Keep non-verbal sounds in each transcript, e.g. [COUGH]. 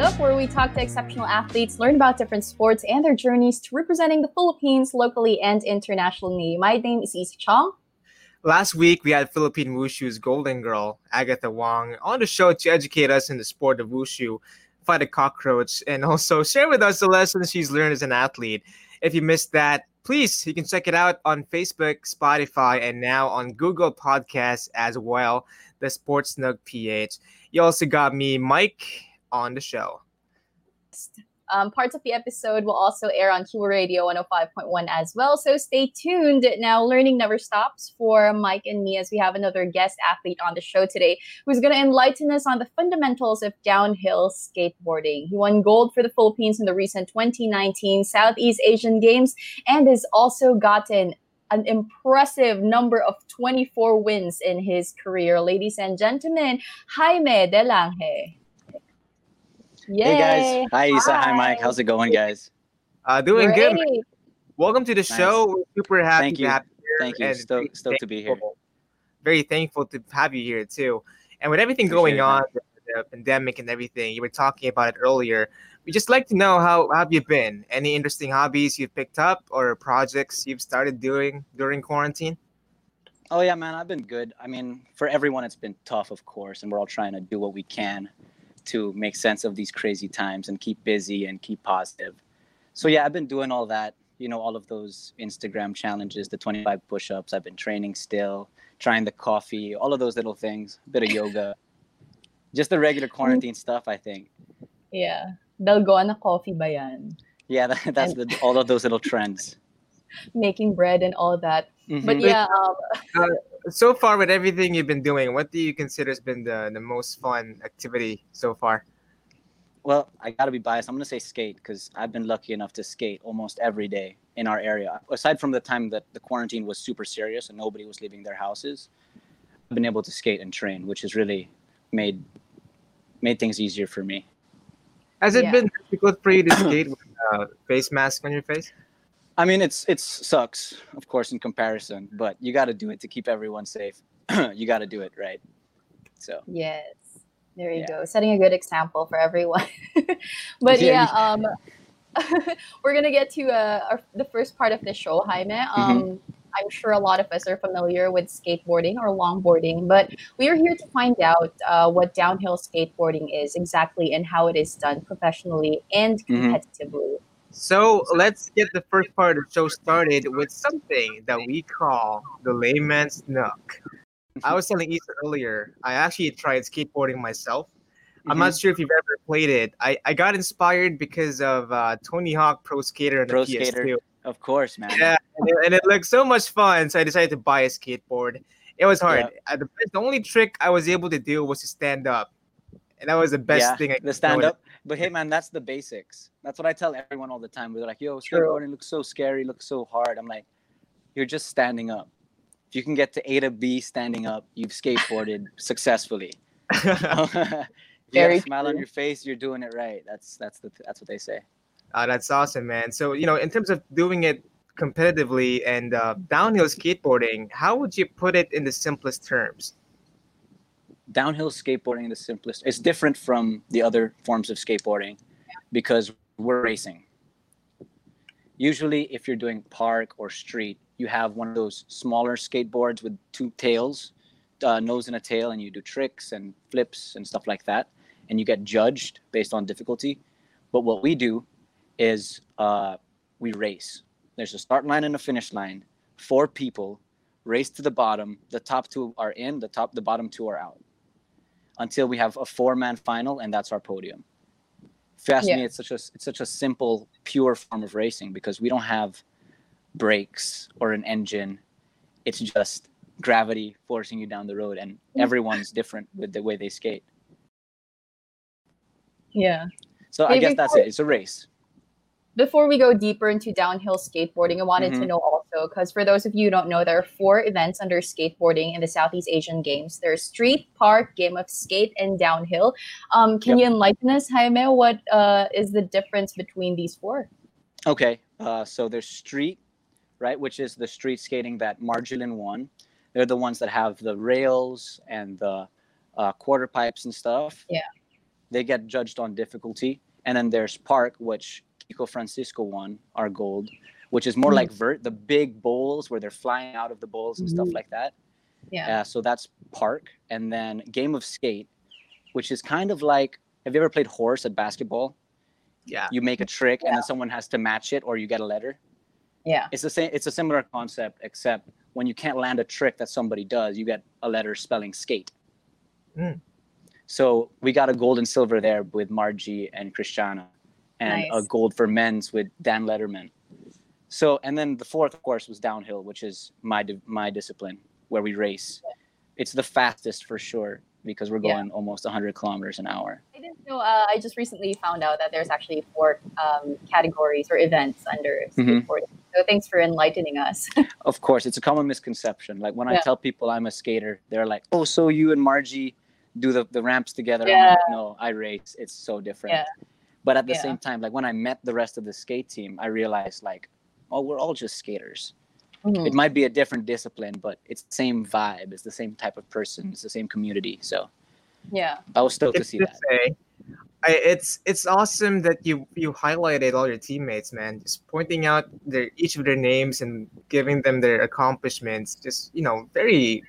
where we talk to exceptional athletes, learn about different sports and their journeys to representing the Philippines locally and internationally. My name is Isa Chong. Last week, we had Philippine Wushu's golden girl, Agatha Wong, on the show to educate us in the sport of Wushu, fight a cockroach, and also [LAUGHS] share with us the lessons she's learned as an athlete. If you missed that, please, you can check it out on Facebook, Spotify, and now on Google Podcasts as well, the Sports Nook PH. You also got me, Mike, on the show. Um, parts of the episode will also air on Q Radio 105.1 as well. So stay tuned. Now, learning never stops for Mike and me as we have another guest athlete on the show today who's going to enlighten us on the fundamentals of downhill skateboarding. He won gold for the Philippines in the recent 2019 Southeast Asian Games and has also gotten an impressive number of 24 wins in his career. Ladies and gentlemen, Jaime de Lange. Yay. Hey guys. Hi Isa. Hi. Hi Mike. How's it going, guys? Uh, doing Great. good. Welcome to the nice. show. We're super happy Thank you. to have you here. Thank you. Still, still to be here. Very thankful to have you here too. And with everything Appreciate going on, the pandemic and everything, you were talking about it earlier. We just like to know how, how have you been? Any interesting hobbies you've picked up or projects you've started doing during quarantine? Oh yeah, man, I've been good. I mean, for everyone, it's been tough, of course, and we're all trying to do what we can to make sense of these crazy times and keep busy and keep positive. So yeah, I've been doing all that. You know, all of those Instagram challenges, the 25 push-ups. I've been training still, trying the coffee, all of those little things. A bit of yoga, [LAUGHS] just the regular quarantine stuff. I think. Yeah, dalgona coffee ba yan? Yeah, that, [LAUGHS] that's and- the, all of those little trends. [LAUGHS] Making bread and all that. Mm-hmm. But yeah. Um, uh, so far with everything you've been doing, what do you consider has been the, the most fun activity so far? Well, I got to be biased. I'm going to say skate because I've been lucky enough to skate almost every day in our area. Aside from the time that the quarantine was super serious and nobody was leaving their houses, I've been able to skate and train, which has really made made things easier for me. Has it yeah. been difficult for you to skate with a face mask on your face? I mean, it's it sucks, of course, in comparison, but you got to do it to keep everyone safe. [CLEARS THROAT] you got to do it right. So yes, there you yeah. go, setting a good example for everyone. [LAUGHS] but yeah, yeah um, [LAUGHS] we're gonna get to uh, our, the first part of the show, Jaime. Mm-hmm. Um, mm-hmm. I'm sure a lot of us are familiar with skateboarding or longboarding, but we are here to find out uh, what downhill skateboarding is exactly and how it is done professionally and mm-hmm. competitively. Mm-hmm. So let's get the first part of the show started with something that we call the layman's nook. I was telling Isa earlier, I actually tried skateboarding myself. Mm-hmm. I'm not mm-hmm. sure if you've ever played it. I, I got inspired because of uh, Tony Hawk Pro Skater and Pro the PS2. Skater. Of course, man. Yeah, and it, and it, looked so much fun, so I decided to buy a skateboard. It was hard. Uh, the, the only trick I was able to do was to stand up, and that was the best yeah, thing. I the stand up. But hey, man, that's the basics. That's what I tell everyone all the time. They're like, "Yo, skateboarding looks so scary, looks so hard." I'm like, "You're just standing up. If you can get to A to B standing up, you've skateboarded [LAUGHS] successfully. [LAUGHS] you have a smile on your face, you're doing it right. That's that's the that's what they say." Uh, that's awesome, man. So you know, in terms of doing it competitively and uh, downhill skateboarding, how would you put it in the simplest terms? Downhill skateboarding the simplest it's different from the other forms of skateboarding because we're racing. Usually if you're doing park or street you have one of those smaller skateboards with two tails uh, nose and a tail and you do tricks and flips and stuff like that and you get judged based on difficulty. But what we do is uh, we race. There's a start line and a finish line. Four people race to the bottom. The top two are in the top the bottom two are out until we have a four man final and that's our podium. If you ask yeah. me, it's such a it's such a simple, pure form of racing because we don't have brakes or an engine. It's just gravity forcing you down the road, and everyone's different with the way they skate. Yeah. So I guess that's it. It's a race before we go deeper into downhill skateboarding, I wanted mm-hmm. to know also because for those of you who don't know, there are four events under skateboarding in the Southeast Asian Games. There's street, park, game of skate, and downhill. Um, can yep. you enlighten us, Jaime? What uh, is the difference between these four? Okay, uh, so there's street, right, which is the street skating that Margielyn won. They're the ones that have the rails and the uh, quarter pipes and stuff. Yeah. they get judged on difficulty. And then there's Park, which Kiko Francisco won, our gold, which is more Mhm. like vert, the big bowls where they're flying out of the bowls and stuff Mhm. like that. Yeah. Uh, so that's Park. And then Game of Skate, which is kind of like have you ever played horse at basketball? Yeah. You make a trick and then someone has to match it or you get a letter. Yeah. It's the same it's a similar concept, except when you can't land a trick that somebody does, you get a letter spelling skate. Mm. So we got a gold and silver there with Margie and Christiana, and a gold for men's with Dan Ledermann. So and then the fourth, of course, was downhill, which is my my discipline where we race. It's the fastest for sure because we're Yeah. going almost 100 kilometers an hour. I didn't know. Uh, I just recently found out that there's actually four um, categories or events under Mhm. skateboarding. So thanks for enlightening us. [LAUGHS] Of course, it's a common misconception. Like when I tell people I'm a skater, they're like, "Oh, so you and Margie do the, the ramps together?" I'm Yeah. like, no, I race. It's so different. Yeah. But at the Yeah. same time, like when I met the rest of the skate team, I realized like, oh, we're all just skaters. Mhm. It might be a different discipline, but it's the same vibe. It's the same type of person. It's the same community. So Yeah. I was stoked to see to that. say, I, it's it's awesome that you you highlighted all your teammates, man. Just pointing out their each of their names and giving them their accomplishments. Just you know, very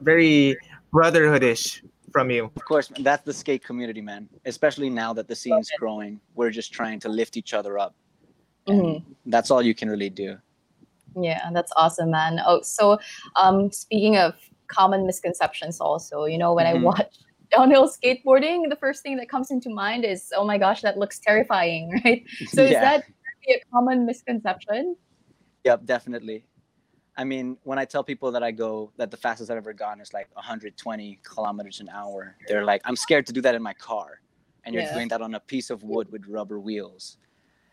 very brotherhoodish from you. Of course, that's the skate community, man. Especially now that the scene's growing, we're just trying to lift each other up. Mhm. That's all you can really do. Yeah, that's awesome, man. Oh, so um, speaking of common misconceptions, also, you know, when Mhm. I watch downhill skateboarding, the first thing that comes into mind is, oh my gosh, that looks terrifying, [LAUGHS] right? [LAUGHS] So is Yeah. that really a common misconception? Yep, definitely. I mean, when I tell people that I go that the fastest I've ever gone is like 120 kilometers an hour, they're like, "I'm scared to do that in my car," and you're Yeah. doing that on a piece of wood with rubber wheels.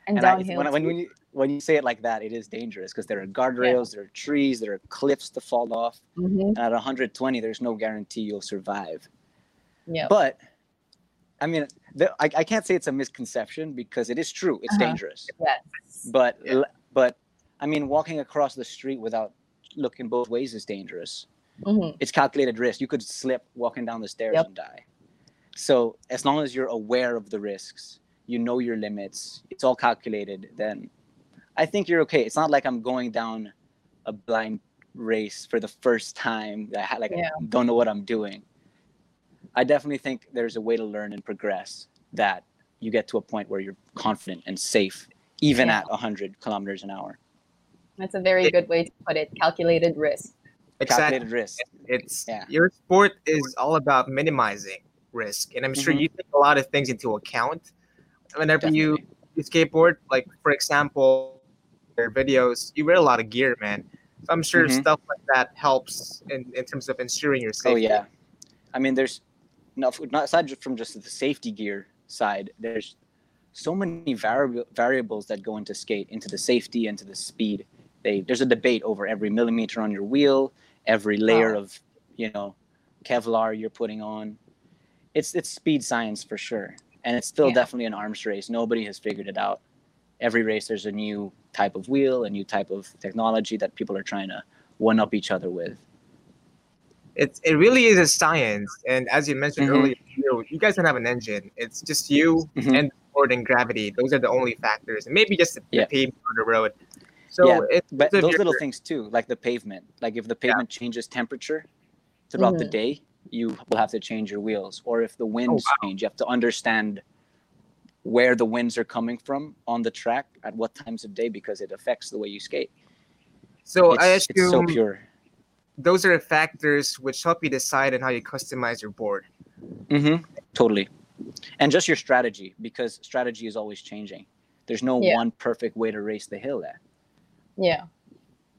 And, And downhill. when, I- when, too? when you when you say it like that, it is dangerous because there are guardrails, there are trees, there are cliffs to fall off, Mhm. and at 120, there's no guarantee you'll survive. Yeah. But I mean, the, I, I can't say it's a misconception because it is true. It's Uh-huh. dangerous. Yes. But Yeah. but I mean, walking across the street without looking both ways is dangerous. Mhm. It's calculated risk. You could slip walking down the stairs Yep. and die. So as long as you're aware of the risks, you know your limits. It's all calculated. Then I think you're okay. It's not like I'm going down a blind race for the first time. I like Yeah. I don't know what I'm doing. I definitely think there's a way to learn and progress that you get to a point where you're confident and safe, even Yeah. at 100 kilometers an hour. That's a very good way to put it. Calculated risk. Exactly. Calculated risk. It's Yeah. your sport is all about minimizing risk, and I'm sure Mhm. you take a lot of things into account whenever you, you skateboard. Like for example, your videos, you wear a lot of gear, man. So I'm sure Mhm. stuff like that helps in, in terms of ensuring your safety. Oh yeah, I mean, there's no not aside from just the safety gear side. There's so many variable variables that go into skate, into the safety, into the speed. They there's a debate over every millimeter on your wheel, every layer Wow. of you know Kevlar you're putting on. It's it's speed science for sure, and it's still Yeah. definitely an arms race. Nobody has figured it out. Every race, there's a new type of wheel, a new type of technology that people are trying to one up each other with. It's it really is a science, and as you mentioned Mhm. earlier, you, you guys don't have an engine. It's just you Mhm. and the board and gravity. Those are the only factors, and maybe just the, Yeah. the pavement on the road. So Yeah, it's but those you're- little things too, like the pavement. Like if the pavement changes temperature throughout the Mhm. day, you will have to change your wheels. Or if the winds wow. change, you have to understand where the winds are coming from on the track at what times of day because it affects the way you skate. So it's, I it's so assume pure. those are the factors which help you decide on how you customize your board. Mm-hmm. Totally. And just your strategy because strategy is always changing. There's no Yeah. one perfect way to race the hill there. Yeah.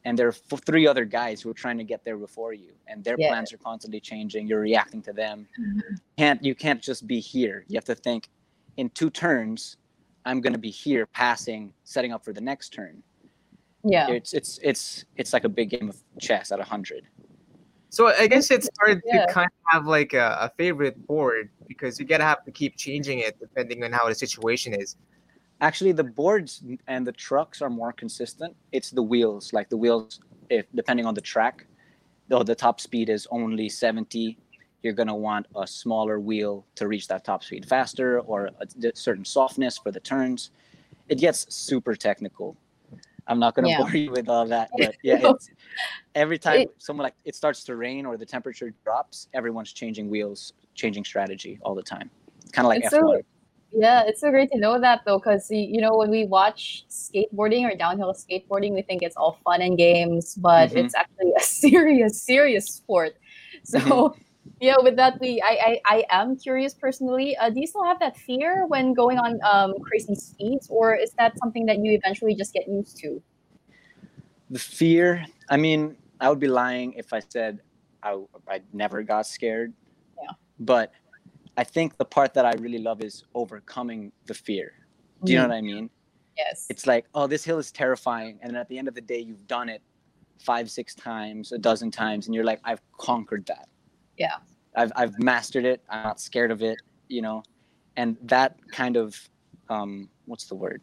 And there are f- three other guys who are trying to get there before you and their Yeah. plans are constantly changing you're reacting to them Mhm. can't you can't just be here you have to think in two turns i'm going to be here passing setting up for the next turn Yeah. it's it's it's it's like a big game of chess at 100 So I guess it's hard Yeah. to kind of have like a, a favorite board because you gotta have to keep changing it depending on how the situation is. Actually the boards and the trucks are more consistent it's the wheels like the wheels if depending on the track though the top speed is only 70 you're going to want a smaller wheel to reach that top speed faster or a certain softness for the turns. It gets super technical. I'm not going to Yeah. bore you with all that, but [LAUGHS] yeah, every time It- someone like it starts to rain or the temperature drops, everyone's changing wheels, changing strategy all the time. Kind of like F1. so- Yeah, it's so great to know that though, because you know when we watch skateboarding or downhill skateboarding, we think it's all fun and games, but Mhm. it's actually a [LAUGHS] serious, serious sport. So, Mm-hmm. yeah, with that, we I, I I am curious personally. Uh, do you still have that fear when going on um, crazy speeds, or is that something that you eventually just get used to? the fear i mean i would be lying if i said i, I never got scared Yeah. but i think the part that i really love is overcoming the fear do you know Mhm. what i mean Yes. it's like oh this hill is terrifying and then at the end of the day you've done it five six times a dozen times and you're like i've conquered that Yeah. i've, I've mastered it i'm not scared of it you know and that kind of um, what's the word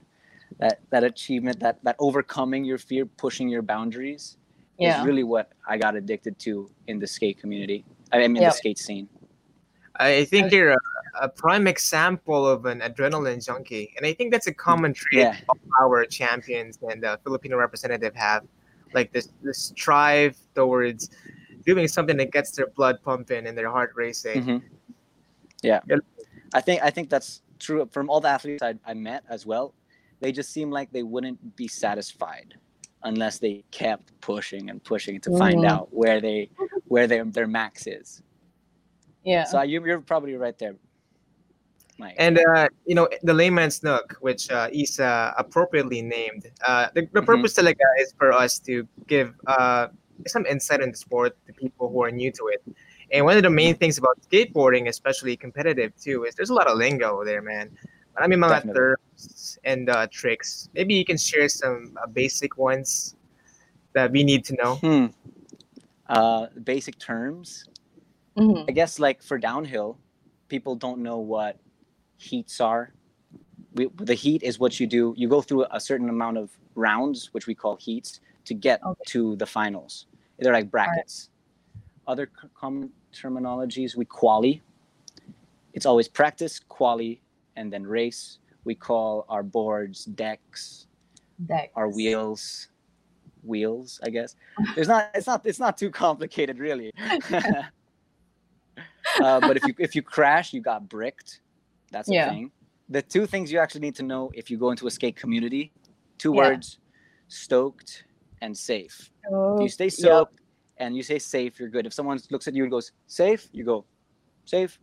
that that achievement that that overcoming your fear pushing your boundaries yeah. is really what i got addicted to in the skate community i mean Yeah. the skate scene I think you're a, a prime example of an adrenaline junkie, and I think that's a common trait Yeah. our champions and the Filipino representative have, like this this strive towards doing something that gets their blood pumping and their heart racing. Mhm. yeah i think i think that's true from all the athletes I, I met as well they just seem like they wouldn't be satisfied unless they kept pushing and pushing to find Mhm. out where they where their their max is yeah. so you, you're probably right there Mike. And uh, you know the layman's nook, which uh, Isa appropriately named. Uh, the, the Mhm. purpose talaga is for us to give uh, some insight in the sport to people who are new to it. And one of the main things about skateboarding, especially competitive too, is there's a lot of lingo there, man. But I mean, mga Definitely. terms and uh, tricks. Maybe you can share some uh, basic ones that we need to know. hmm. uh, basic terms Mhm. I guess like for downhill, people don't know what heats are. We, the heat is what you do. You go through a certain amount of rounds, which we call heats, to get Okay. to the finals. They're like brackets. Other c- common terminologies, we quali. It's always practice, quali, and then race. We call our boards decks, Decks. our wheels, wheels. I guess there's not. It's not. It's not too complicated, really. [LAUGHS] [LAUGHS] uh, but if you if you crash, you got bricked. That's a Yeah. thing. The two things you actually need to know if you go into a skate community, two Yeah. words: stoked and safe. Oh, If you stay yep. stoked and you say safe, you're good. If someone looks at you and goes safe, you go safe.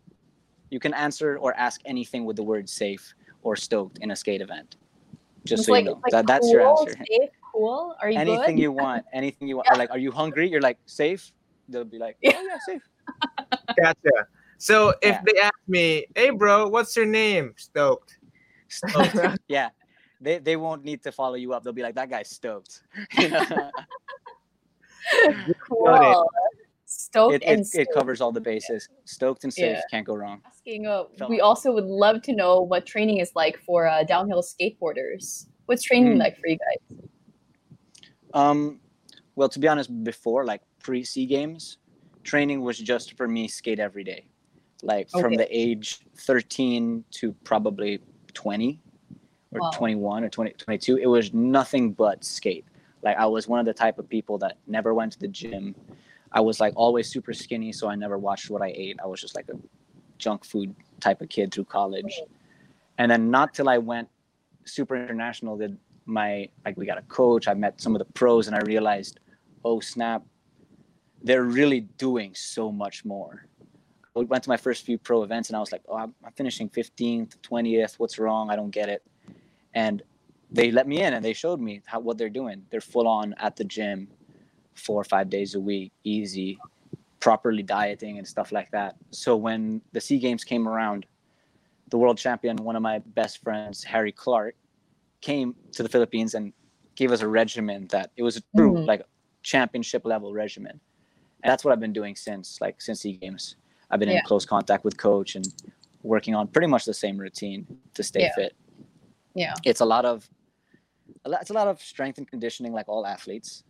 You can answer or ask anything with the word safe or stoked in a skate event. Just It's so like, you know, like that, that's your answer. Safe, cool. Are you Anything good? you want, anything you want. Yeah. Or like, are you hungry? You're like safe. They'll be like, Yeah. oh yeah, safe. Gotcha. So if Yeah. they ask me, "Hey, bro, what's your name?" Stoked. Stoked. [LAUGHS] yeah. They, they won't need to follow you up. They'll be like, that guy's stoked. You [LAUGHS] know? cool. Stoked it, and it, it covers all the bases. Stoked and safe Yeah. can't go wrong. asking uh, we also would love to know what training is like for uh, downhill skateboarders what's training Hmm. like for you guys Um, well, to be honest, before like pre Sea Games, training was just for me skate every day, like from the age 13 to probably 20 or Wow. 21 or 20, 22. It was nothing but skate. Like I was one of the type of people that never went to the gym. I was like always super skinny, so I never watched what I ate. I was just like a junk food type of kid through college. And then not till I went super international did my like we got a coach. I met some of the pros and I realized, oh snap, they're really doing so much more. I went to my first few pro events and I was like, oh, I'm, I'm finishing 15th, 20th. What's wrong? I don't get it. And they let me in and they showed me how what they're doing. They're full on at the gym, four or five days a week, easy, properly dieting and stuff like that. So when the Sea Games came around, the world champion, one of my best friends, Harry Clark, came to the Philippines and gave us a regimen that it was a true Mhm. like championship level regimen. And that's what I've been doing since like since Sea Games. I've been Yeah. in close contact with coach and working on pretty much the same routine to stay Yeah. fit. yeah It's a lot of a lot, it's a lot of strength and conditioning like all athletes.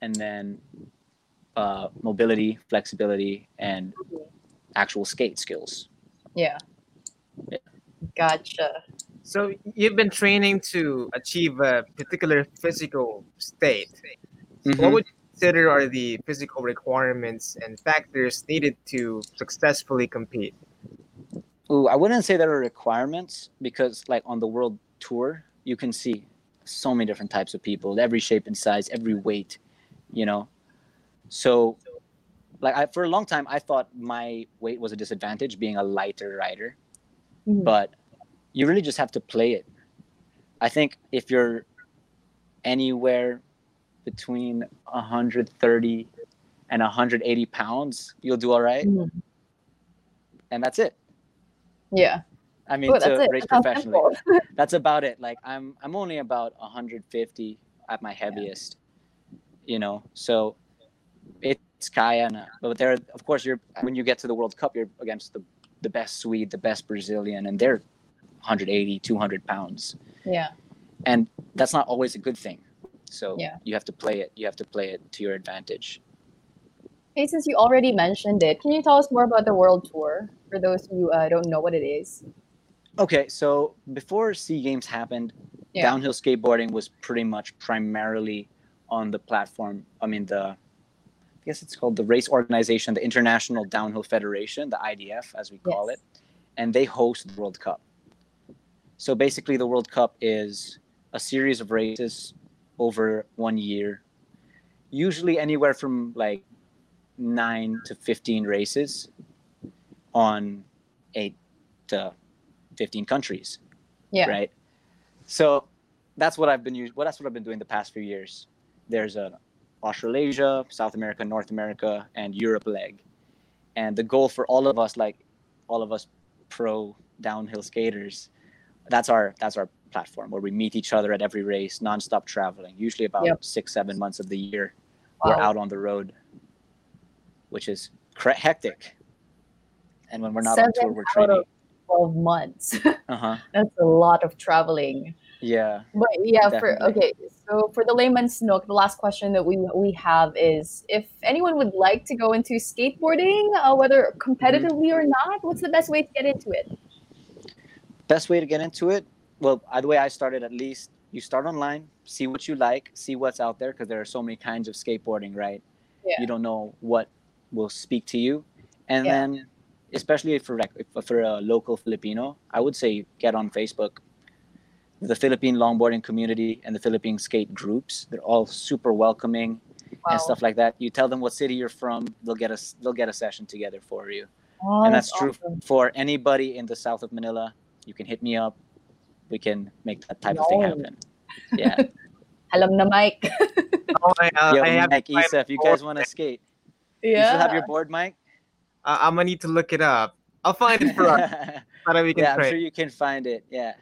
And then uh, mobility, flexibility, and actual skate skills. Yeah. Yeah. Gotcha. So you've been training to achieve a particular physical state. Mhm. What would you consider are the physical requirements and factors needed to successfully compete? Ooh, I wouldn't say there are requirements because, like, on the world tour, you can see so many different types of people, every shape and size, every weight, you know. So, like, I, for a long time, I thought my weight was a disadvantage, being a lighter rider. Mhm. But you really just have to play it. I think if you're anywhere between 130 and 180 pounds, you'll do all right, Mhm. and that's it. Yeah. I mean, Oh, to race professionally, [LAUGHS] that's about it. Like I'm, I'm only about 150 at my heaviest, you know. So it's Kaya, but there, of course, you're when you get to the World Cup, you're against the the best Swede, the best Brazilian, and they're 180, 200 pounds, Yeah. and that's not always a good thing. So Yeah. you have to play it. You have to play it to your advantage. Hey, since you already mentioned it, can you tell us more about the world tour for those who uh, don't know what it is? Okay, so before Sea Games happened, Yeah. downhill skateboarding was pretty much primarily on the platform. I mean, the I guess it's called the race organization, the International Downhill Federation, the IDF, as we call Yes. it, and they host the World Cup. So basically, the World Cup is a series of races over one year, usually anywhere from like nine to 15 races on eight to 15 countries Yeah. right? So that's what i've been using well that's what i've been doing the past few years. There's a australasia south america north america and europe leg. And the goal for all of us like all of us pro downhill skaters that's our that's our platform where we meet each other at every race nonstop traveling usually about Yep. six seven months of the year we're out on the road which is cra- hectic and when we're not on tour we're out training of 12 months. [LAUGHS] uh-huh That's a lot of traveling. yeah But yeah, for okay, so for the layman's nook, the last question that we we have is if anyone would like to go into skateboarding, uh, whether competitively or not, what's the best way to get into it? best way to get into it well uh, the way i started at least you start online see what you like see what's out there because there are so many kinds of skateboarding right Yeah. you don't know what will speak to you and Yeah. then especially for like if- for a local filipino i would say get on facebook the philippine longboarding community and the philippine skate groups they're all super welcoming Wow. and stuff like that you tell them what city you're from they'll get us they'll get a session together for you Oh, and that's true awesome. for anybody in the south of Manila. You can hit me up. We can make that type of thing happen. Yeah. [LAUGHS] Alam na Mike. [LAUGHS] Oh, I, uh, Yo, I Mike, my Isa, if you guys want to skate, Yeah. you still have your board, Mike? Uh, I'm gonna need to look it up. I'll find it for us [LAUGHS] so that we can yeah, I'm train. sure you can find it. Yeah.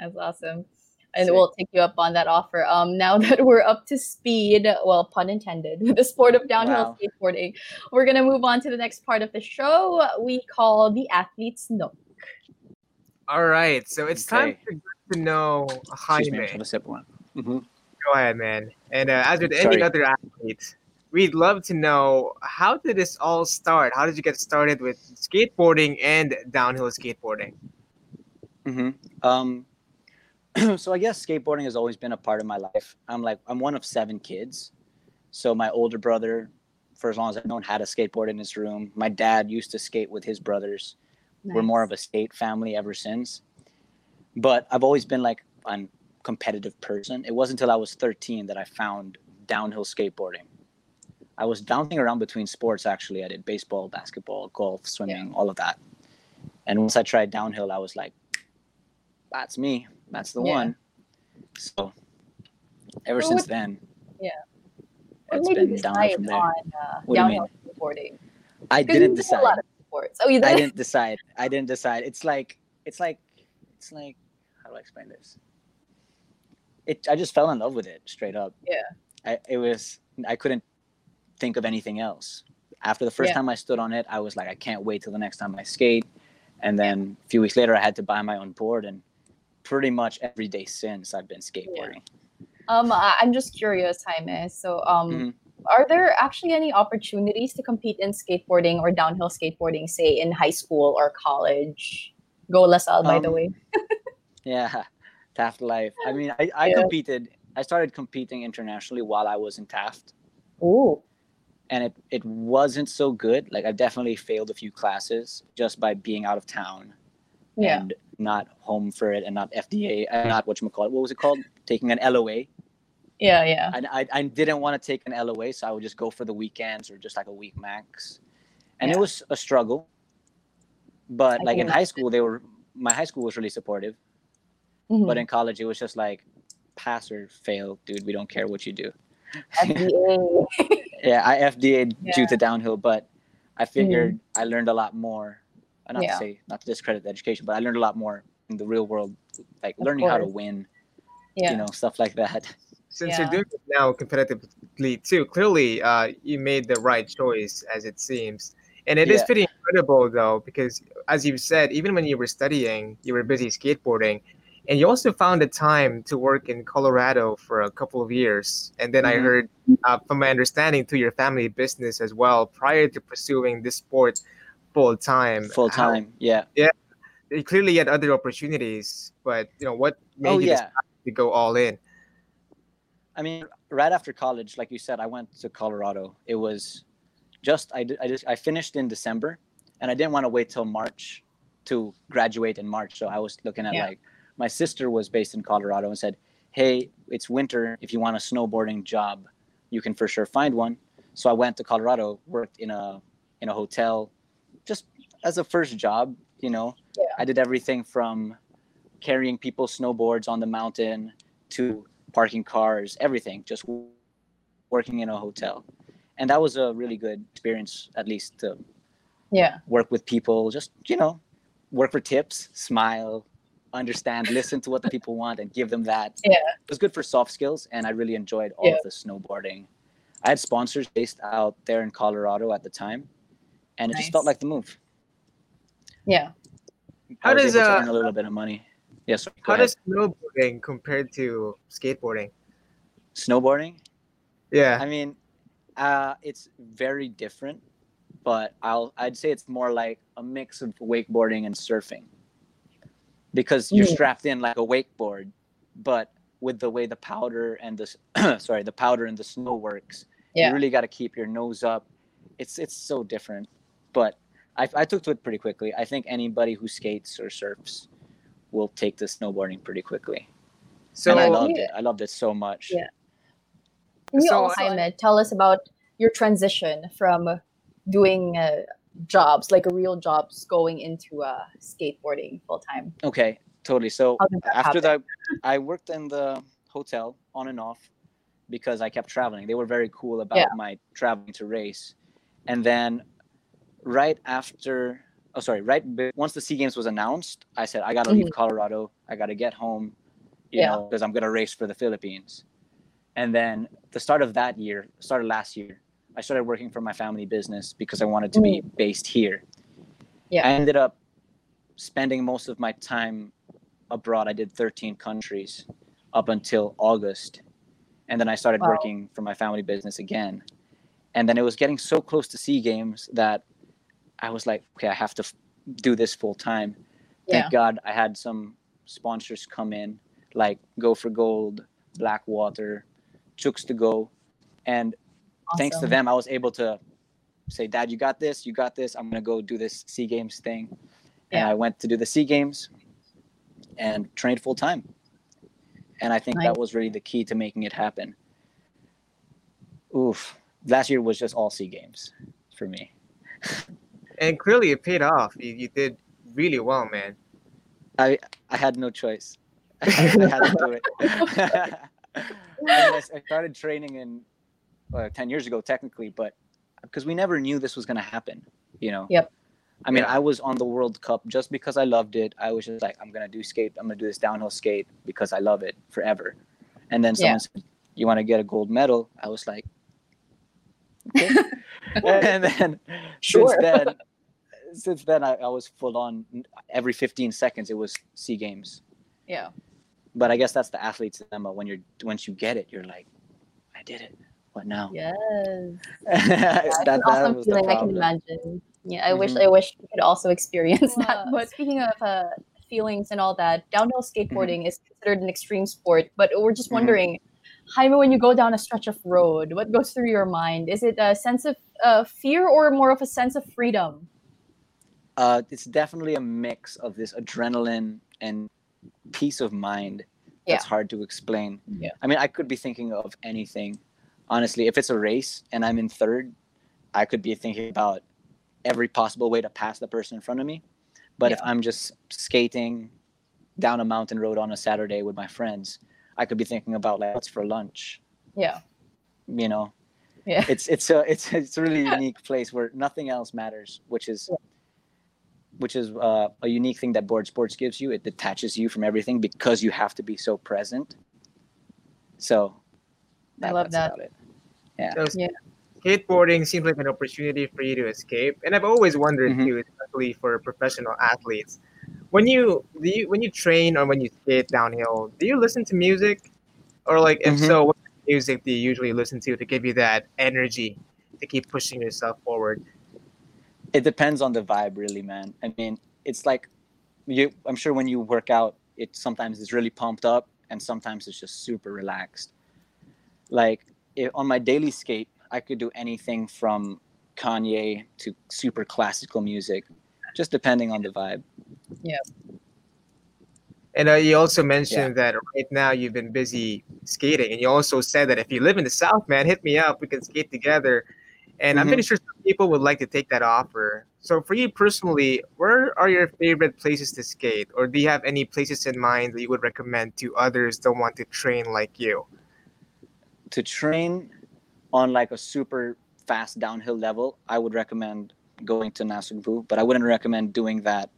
That's awesome. And Sick. we'll take you up on that offer. Um, now that we're up to speed, well, pun intended, with the sport of downhill Wow. skateboarding, we're gonna move on to the next part of the show. We call the athlete's nook. All right, so it's time Okay. to get to know me, Jaime. a sip one. Mhm. Go ahead, man. And uh, as with any other athlete, we'd love to know how did this all start? How did you get started with skateboarding and downhill skateboarding? hmm Um, [CLEARS THROAT] so I guess skateboarding has always been a part of my life. I'm like I'm one of seven kids, so my older brother, for as long as I've known, had a skateboard in his room. My dad used to skate with his brothers. We're more of a skate family ever since. But I've always been like a competitive person. It wasn't until I was 13 that I found downhill skateboarding. I was bouncing around between sports actually. I did baseball, basketball, golf, swimming, all of that. And once I tried downhill, I was like, that's me. That's the Yeah. one. So ever since what- then, Yeah. It's been downhill from there. on uh, What do you mean? downhill skateboarding? I didn't decide. a lot of sports. Oh, you I did. didn't decide. I didn't decide. It's like it's like it's like how do I explain this? It I just fell in love with it straight up. Yeah. I it was I couldn't think of anything else. After the first Yeah. time I stood on it, I was like I can't wait till the next time I skate. And then a few weeks later I had to buy my own board and pretty much every day since I've been skateboarding. Um, I- I'm just curious, Jaime. So, um, Mhm. Are there actually any opportunities to compete in skateboarding or downhill skateboarding, say in high school or college? Go LaSalle, by the Um, way. [LAUGHS] Yeah, Taft life. I mean, I, I Yeah. competed. I started competing internationally while I was in Taft, Ooh. and it it wasn't so good. Like I definitely failed a few classes just by being out of town Yeah. and not home for it, and not FDA, uh, not what you call it. What was it called? Taking an LOA. Yeah, yeah. I, I, I didn't want to take an LOA, so I would just go for the weekends or just like a week max. And it was a struggle. But I like in high school, they were my high school was really supportive. Mhm. But in college, it was just like pass or fail, dude. We don't care what you do. FDA. [LAUGHS] yeah, I FDA'd Yeah. due to downhill, but I figured I learned a lot more. uh, Not Yeah. to say not to discredit the education, but I learned a lot more in the real world, like Of learning how to win, yeah. you know, stuff like that. Since Yeah. you're doing it now competitively too, clearly uh, you made the right choice, as it seems. And it is Yeah. pretty incredible, though, because as you said, even when you were studying, you were busy skateboarding, and you also found the time to work in Colorado for a couple of years. And then I Mhm. heard, uh, from my understanding, to your family business as well, prior to pursuing this sport full time. Full time, yeah. Yeah. You clearly had other opportunities, but you know what made Oh you yeah. decide to go all in? I mean, right after college, like you said, I went to Colorado. It was just I I just I finished in December, and I didn't want to wait till March to graduate in March. So I was looking at Yeah. like my sister was based in Colorado and said, "Hey, it's winter. If you want a snowboarding job, you can for sure find one." So I went to Colorado, worked in a in a hotel, just as a first job. You know, Yeah. I did everything from carrying people's snowboards on the mountain to parking cars, everything, just working in a hotel. And that was a really good experience, at least to Yeah. work with people, just, you know, work for tips, smile, understand, listen to what the people want and give them that. Yeah. It was good for soft skills and I really enjoyed all Yeah. of the snowboarding. I had sponsors based out there in Colorado at the time and it just felt like the move. Yeah. How I was does, able to uh, earn a little bit of money? Yes. go How does snowboarding compare to skateboarding? snowboarding? Yeah. I mean, uh, it's very different, but I'll I'd say it's more like a mix of wakeboarding and surfing, because you're Mm. strapped in like a wakeboard, but with the way the powder and the [CLEARS THROAT] sorry the powder and the snow works, Yeah. you really got to keep your nose up. It's it's so different, but I, I took to it pretty quickly. I think anybody who skates or surfs will take to snowboarding pretty quickly, So and I loved Yeah. it. I loved it so much. Yeah. Can you So- also, Jaime, tell us about your transition from doing uh, jobs, like real jobs, going into uh, skateboarding full time? Okay, totally. So that after happen? that [LAUGHS] i worked in the hotel on and off because i kept traveling they were very cool about Yeah. my traveling to race and then right after oh sorry right once the sea games was announced i said i gotta leave colorado i gotta get home you Mm-hmm. Yeah. know because i'm gonna race for the philippines and then the start of that year started last year i started working for my family business because i wanted to be based here Mm-hmm. Yeah. i ended up spending most of my time abroad. I did 13 countries up until August. And then I started Wow. working for my family business again. And then it was getting so close to Sea Games that I was like, okay, I have to f- do this full time. Thank God I had some sponsors come in, like Go for Gold, Blackwater, Chooks to Go. And thanks to them, I was able to say, Dad, you got this, you got this. I'm going to go do this Sea Games thing. And I went to do the Sea Games and trained full time. And I think Nice. that was really the key to making it happen. Oof. Last year was just all Sea Games for me. [LAUGHS] and clearly it paid off. You, you did really well, man. I I had no choice. [LAUGHS] I [LAUGHS] had to do it. [LAUGHS] I, mean, I s- I started training in uh, ten years ago, technically, but because we never knew this was going to happen, you know. Yep. I mean, Yeah. I was on the World Cup just because I loved it. I was just like, I'm gonna do skate. I'm gonna do this downhill skate because I love it forever. And then someone said, "You want to get a gold medal?" I was like, okay. and then Sure. since then, since then I, I was full on. Every 15 seconds, it was Sea Games Yeah. but I guess that's the athlete's dilemma. When you're once you get it, you're like, I did it. what now? Yes. that, It's that an awesome was feeling. I can imagine. Yeah, I wish Mhm. I wish we could also experience that. But speaking of uh, feelings and all that, downhill Mm-hmm. skateboarding is considered an extreme sport. But we're just Mhm. wondering, Jaime, when you go down a stretch of road, what goes through your mind? Is it a sense of uh, fear or more of a sense of freedom? Uh, it's definitely a mix of this adrenaline and peace of mind. That's hard to explain. Yeah. I mean, I could be thinking of anything. Honestly, if it's a race and I'm in third, I could be thinking about every possible way to pass the person in front of me. But if I'm just skating down a mountain road on a Saturday with my friends, I could be thinking about like what's for lunch. Yeah. You know, Yeah. it's it's a it's it's a really [LAUGHS] unique place where nothing else matters, which is which is uh, a unique thing that board sports gives you. It detaches you from everything because you have to be so present. So, I love that's that. about it. Yeah. So Yeah. skateboarding seems like an opportunity for you to escape, and I've always wondered Mhm. too, especially for professional athletes. When you do you when you train or when you skate downhill, do you listen to music, or like if Mhm. so, what music do you usually listen to to give you that energy to keep pushing yourself forward? It depends on the vibe, really, man. I mean, it's like you. I'm sure when you work out, it sometimes is really pumped up, and sometimes it's just super relaxed. Like if, on my daily skate, I could do anything from Kanye to super classical music, just depending on the vibe. Yeah and uh, you also mentioned that right now you've been busy skating, and you also said that if you live in the South, man, hit me up. We can skate together. And I'm Mhm. pretty sure some people would like to take that offer. So, for you personally, where are your favorite places to skate, or do you have any places in mind that you would recommend to others that want to train like you? to train on like a super fast downhill level, I would recommend going to Nasugbu, but I wouldn't recommend doing that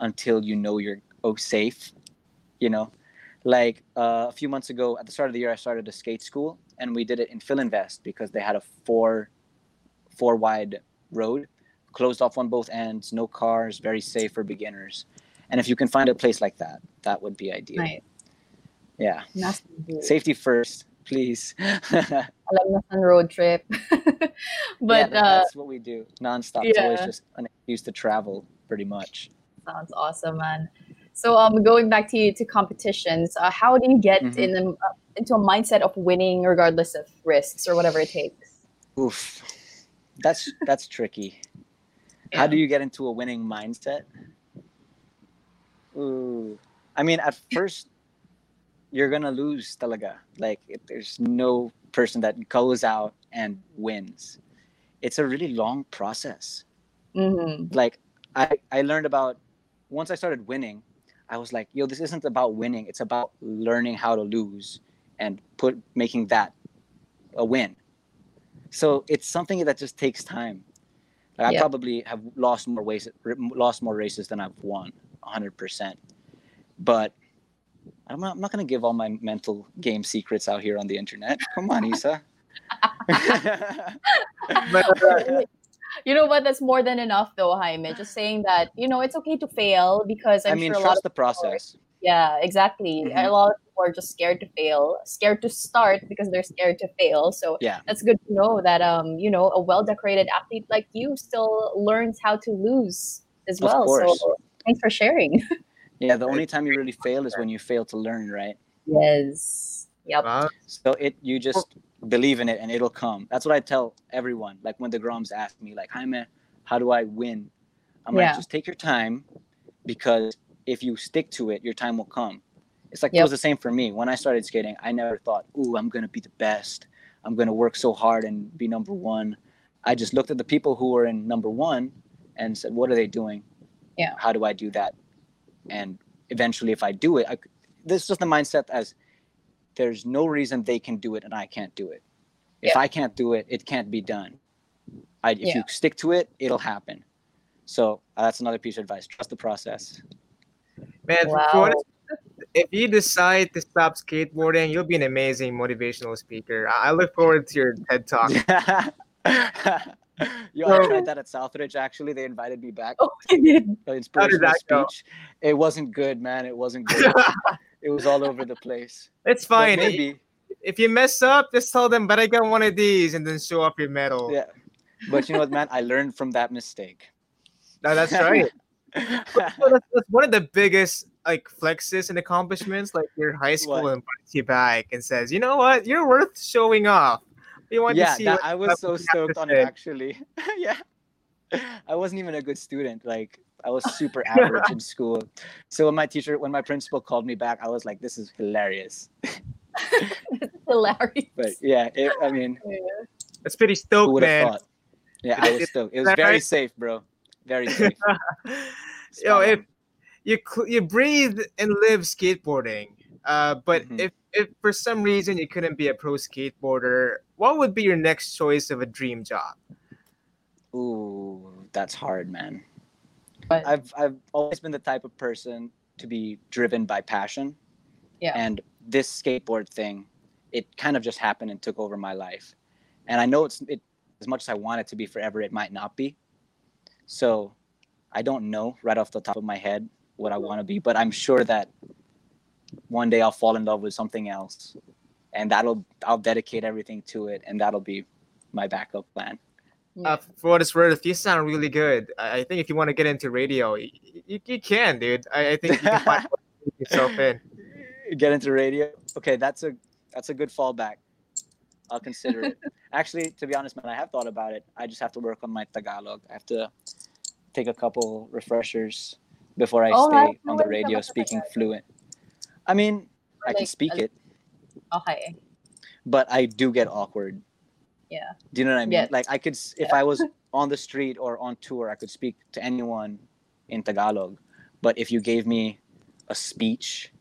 until you know you're oh, safe. You know, like uh, a few months ago at the start of the year, I started a skate school, and we did it in Filinvest because they had a four four wide road, closed off on both ends, no cars, very safe for beginners. And if you can find a place like that, that would be ideal. Right. Yeah, safety first, please. Alam na san road trip. [LAUGHS] but yeah, that- uh, that's what we do nonstop. It's always just an excuse to travel, pretty much. sounds awesome, man. So um, going back to you to competitions, uh, how do you get Mhm. in a, uh, into a mindset of winning regardless of risks or whatever it takes? Oof, that's that's tricky. How do you get into a winning mindset? Ooh, I mean, at first, you're gonna lose, talaga. Like, there's no person that goes out and wins. It's a really long process. Mm-hmm. like I, I learned about once I started winning, I was like, yo, this isn't about winning. It's about learning how to lose and put making that a win. So it's something that just takes time. Like, I Yeah. probably have lost more ways, lost more races than I've won, 100%. But I'm not, I'm not going to give all my mental game secrets out here on the internet. Come on, Isa. [LAUGHS] [LAUGHS] You know what? That's more than enough, though, Jaime. Just saying that you know it's okay to fail because I'm I mean, sure trust the process. Yeah, exactly. Mhm. A lot of people are just scared to fail, scared to start because they're scared to fail. So Yeah. that's good to know that um you know a well decorated athlete like you still learns how to lose as Of well. course. So thanks for sharing. [LAUGHS] Yeah, the only time you really fail is when you fail to learn, right? yes. Yep. wow, So it you just believe in it and it'll come. That's what I tell everyone. Like when the Groms ask me, like, "Hi man, how do I win?" I'm Yeah. like, just take your time, because if you stick to it, your time will come. It's like it was the same for me when I started skating. I never thought, "Ooh, I'm gonna be the best. I'm gonna work so hard and be number one." I just looked at the people who were in number one and said, "What are they doing? Yeah. How do I do that?" And eventually, if I do it, I, this is just the mindset as there's no reason they can do it and I can't do it. If Yeah. I can't do it, it can't be done. I, if Yeah. you stick to it, it'll happen. So uh, that's another piece of advice. Trust the process. Man, Wow. for what it's- if you decide to stop skateboarding, you'll be an amazing motivational speaker. I I look forward to your TED talk. [LAUGHS] Yo, I tried that at Southridge. Actually, they invited me back. Oh, you did. An inspirational that go? speech. It wasn't good, man. It wasn't good. [LAUGHS] it was all over the place. it's But fine. maybe. if you mess up, just tell them, but I got one of these, and then show off your medal. Yeah. But you know what, man? I learned from that mistake. No, that's right. [LAUGHS] that's, that's one of the biggest like flexes and accomplishments. Like your high school What? invites you back and says, "You know what? You're worth showing off." We want yeah, to see. that, what I was so stoked on it actually. [LAUGHS] yeah. I wasn't even a good student. Like I was super average in school. So when my teacher, when my principal called me back, I was like, "This is hilarious." [LAUGHS] Hilarious. But yeah, it, I mean, That's pretty stoked, man. thought? Yeah, I was stoked. It was very safe, bro. Very [LAUGHS] safe. [LAUGHS] Yo, Spot if you you breathe and live skateboarding, uh, but Mhm. if if for some reason you couldn't be a pro skateboarder, what would be your next choice of a dream job? Ooh, that's hard, man. But- I've I've always been the type of person to be driven by passion. Yeah. And this skateboard thing, it kind of just happened and took over my life. And I know it's it as much as I want it to be forever, it might not be. So I don't know right off the top of my head what I want to be, but I'm sure that one day I'll fall in love with something else. And that'll I'll dedicate everything to it and that'll be my backup plan. Uh, for what it's worth, you sound really good. I, I think if you want to get into radio, you, you, you can, dude. I, I think you can find [LAUGHS] yourself in. get into radio okay that's a that's a good fallback i'll consider it [LAUGHS] actually to be honest man i have thought about it i just have to work on my tagalog i have to take a couple refreshers before i Oh, stay on the radio speaking fluent i mean i can speak it Okay. but i do get awkward Yeah. do you know what i mean Yeah. like i could if i was [LAUGHS] on the street or on tour i could speak to anyone in tagalog but if you gave me a speech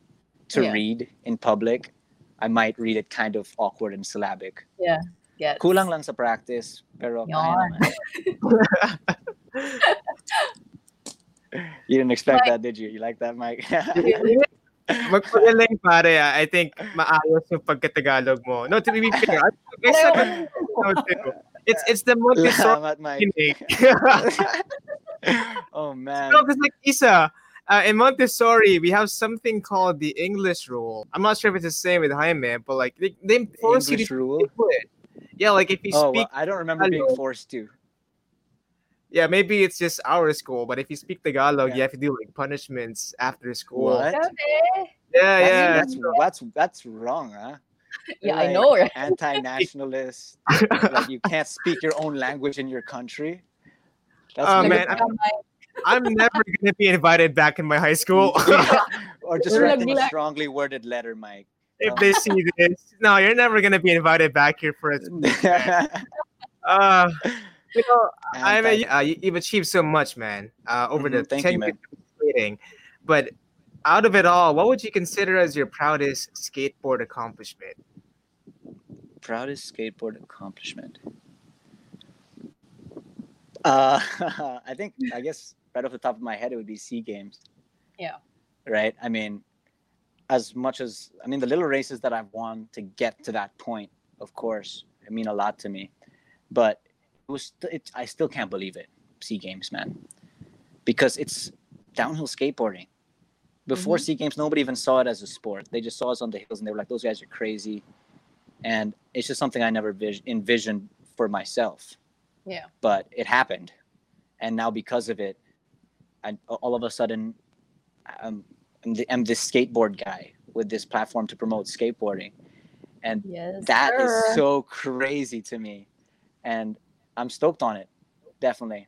to Yeah. read in public i might read it kind of awkward and syllabic Yeah. Yeah. Kulang lang sa practice pero kaya naman. [LAUGHS] you didn't expect Like- that did you you like that mike [LAUGHS] Magpagaling pare, ah. I think maayos yung pagka-Tagalog mo. No, to be fair, I I said it, no, too. it's it's the Montessori Salamat, Mike. technique. [LAUGHS] oh man No, because like Isa, uh, in Montessori, we have something called the English rule. I'm not sure if it's the same with Jaime, but like they, they force English you to rule. Yeah, like if you oh speak, well, i don't remember being forced to yeah, maybe it's just our school, but if you speak Tagalog, Yeah. you have to do like punishments after school. What? Grabe. Yeah, that's, yeah. that's that's that's wrong huh [LAUGHS] Yeah, Like, I know, right? anti-nationalist [LAUGHS] like you can't speak your own language in your country that's Oh, really man, bad. I'm never gonna be invited back in my high school [LAUGHS] or just You're write a strongly worded letter mike if they see this. No, you're never gonna be invited back here for a Uh, you know, I mean, uh, you, you've achieved so much, man, uh, over the Mhm, thank 10 you, years of skating. But out of it all, what would you consider as your proudest skateboard accomplishment? proudest skateboard accomplishment uh [LAUGHS] i think i guess right off the top of my head it would be sea games Yeah. right i mean as much as i mean the little races that i've won to get to that point of course i mean a lot to me but it was it, i still can't believe it sea games man because it's downhill skateboarding before Mhm. sea games nobody even saw it as a sport they just saw us on the hills and they were like those guys are crazy and it's just something i never vis- envisioned for myself Yeah. but it happened and now because of it I, all of a sudden I'm, I'm, the, I'm this skateboard guy with this platform to promote skateboarding and Yes. that is sir. so crazy to me and i'm stoked on it definitely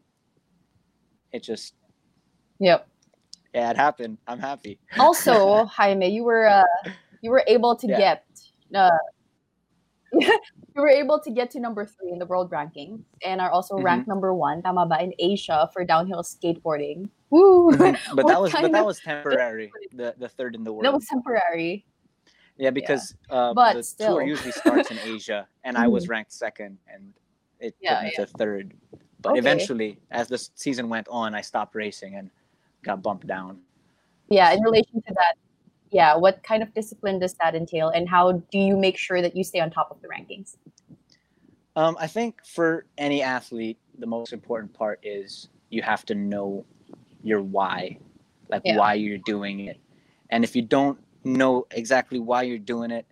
it just Yep. yeah it happened i'm happy Also, [LAUGHS] Jaime, you were uh, you were able to Yeah. get uh, [LAUGHS] you were able to get to number three in the world rankings and are also Mhm. ranked number one, tama ba, in Asia for downhill skateboarding. Woo! [LAUGHS] but that was but that was temporary the the third in the world that was temporary. Yeah, because uh, But the still. tour usually starts in Asia, and I was ranked second, and it Yeah, put me to third. But Okay. eventually, as the season went on, I stopped racing and got bumped down. Yeah, in relation to that, yeah, what kind of discipline does that entail, and how do you make sure that you stay on top of the rankings? Um, I think for any athlete, the most important part is you have to know your why, like Yeah. why you're doing it. And if you don't know exactly why you're doing it,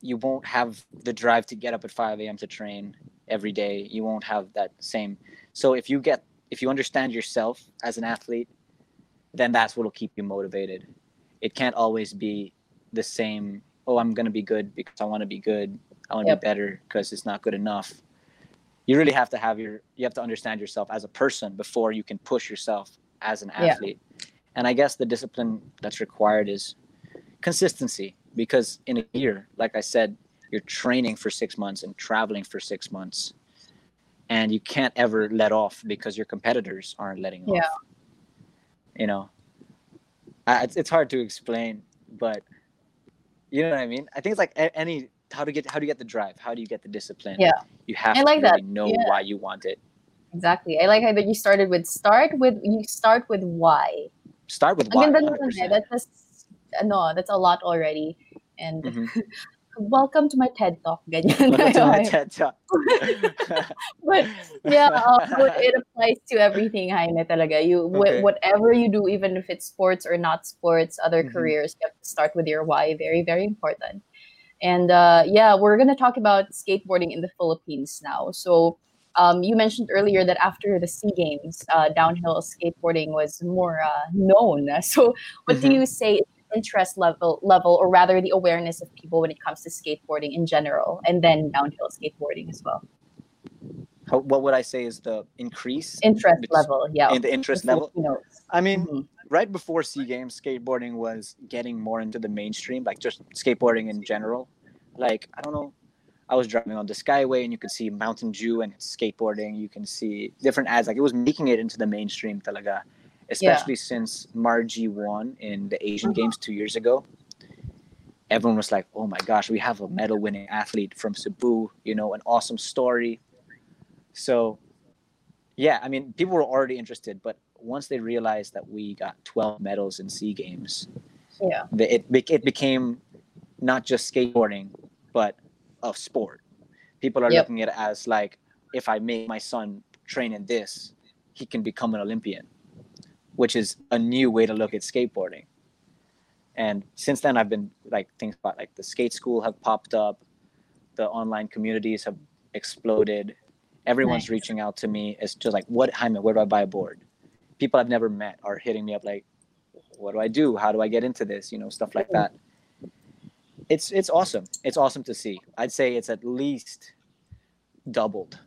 you won't have the drive to get up at 5 a.m. to train every day. You won't have that same. So if you get if you understand yourself as an athlete, then that's what'll keep you motivated. It can't always be the same. Oh, I'm gonna be good because I want to be good. I want to Yep. be better because it's not good enough. You really have to have your. You have to understand yourself as a person before you can push yourself as an Yeah. athlete. And I guess the discipline that's required is consistency because in a year, like I said, you're training for six months and traveling for six months, and you can't ever let off because your competitors aren't letting Yeah. off. You know, I, it's it's hard to explain, but you know what I mean. I think it's like any how to get how do you get the drive? How do you get the discipline? Yeah. you have I to like really that. know Yeah. why you want it. Exactly. I like how that you started with start with you start with why. Start with I mean, that's, 100%. that's just, no, that's a lot already. And Mhm. [LAUGHS] welcome to my TED talk, ganyan. Welcome to my [LAUGHS] TED Talk. [LAUGHS] but yeah, uh, [LAUGHS] but it applies to everything, Jaime, talaga. You, Okay. whatever you do, even if it's sports or not sports, other Mhm. careers, you have to start with your why. Very, very important. And uh, yeah, we're gonna talk about skateboarding in the Philippines now. So um, you mentioned earlier that after the Sea Games, uh, downhill skateboarding was more uh, known. So what do Mhm. you say interest level, level, or rather the awareness of people when it comes to skateboarding in general, and then downhill skateboarding as well? How, what would I say is the increase interest Bet- level yeah in the interest level? I mean, Mhm. right before Sea Games, skateboarding was getting more into the mainstream, like just skateboarding in general. Like, I don't know, I was driving on the Skyway and you could see Mountain Dew and skateboarding. You can see different ads. Like, it was making it into the mainstream talaga, especially since Margie won in the Asian Mhm. Games two years ago. Everyone was like, oh my gosh, we have a medal winning athlete from Cebu, you know, an awesome story. So, yeah, I mean, people were already interested, but once they realized that we got 12 medals in Sea Games, yeah it, it became not just skateboarding, but a sport. People are Yep. looking at it as like, if I make my son train in this, he can become an Olympian, which is a new way to look at skateboarding. And since then, I've been like things about like the skate school have popped up, the online communities have exploded. Everyone's Nice. reaching out to me as just like, what Jaime, where do I buy a board? People I've never met are hitting me up like, what do I do? How do I get into this? You know, stuff like that. It's it's awesome. It's awesome to see. I'd say it's at least doubled,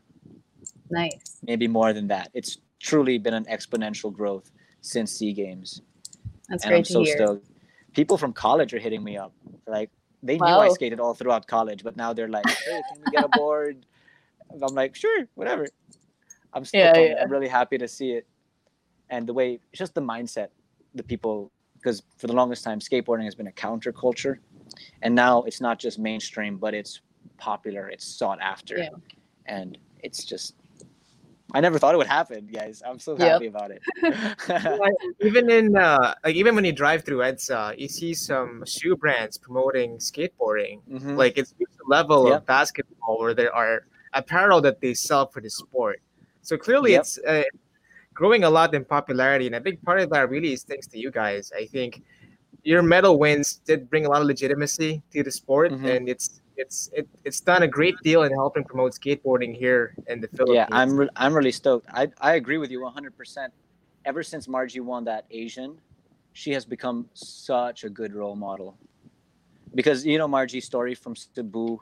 nice maybe more than that. It's truly been an exponential growth since Sea Games, that's and great I'm to so hear stoked. People from college are hitting me up. Like they knew Wow. I skated all throughout college, but now they're like, "Hey, can we get a [LAUGHS] board?" I'm like, "Sure, whatever." I'm stoked. Yeah, yeah. I'm really happy to see it, and the way it's just the mindset, the people. Because for the longest time, skateboarding has been a counterculture, and now it's not just mainstream, but it's popular. It's sought after, Yeah. and it's just. I never thought it would happen, guys. I'm so Yep. happy about it. [LAUGHS] [LAUGHS] even in uh, like even when you drive through EDSA, you see some shoe brands promoting skateboarding. Mhm. Like it's reached a level Yep. of basketball where there are apparel that they sell for the sport. So clearly, Yep. it's uh, growing a lot in popularity, and a big part of that really is thanks to you guys. I think your medal wins did bring a lot of legitimacy to the sport, Mhm. and it's it's it, it's done a great deal in helping promote skateboarding here in the Philippines. Yeah, I'm re- I'm really stoked. I I agree with you 100%. Ever since Margie won that Asian, she has become such a good role model. Because you know Margie's story from Cebu,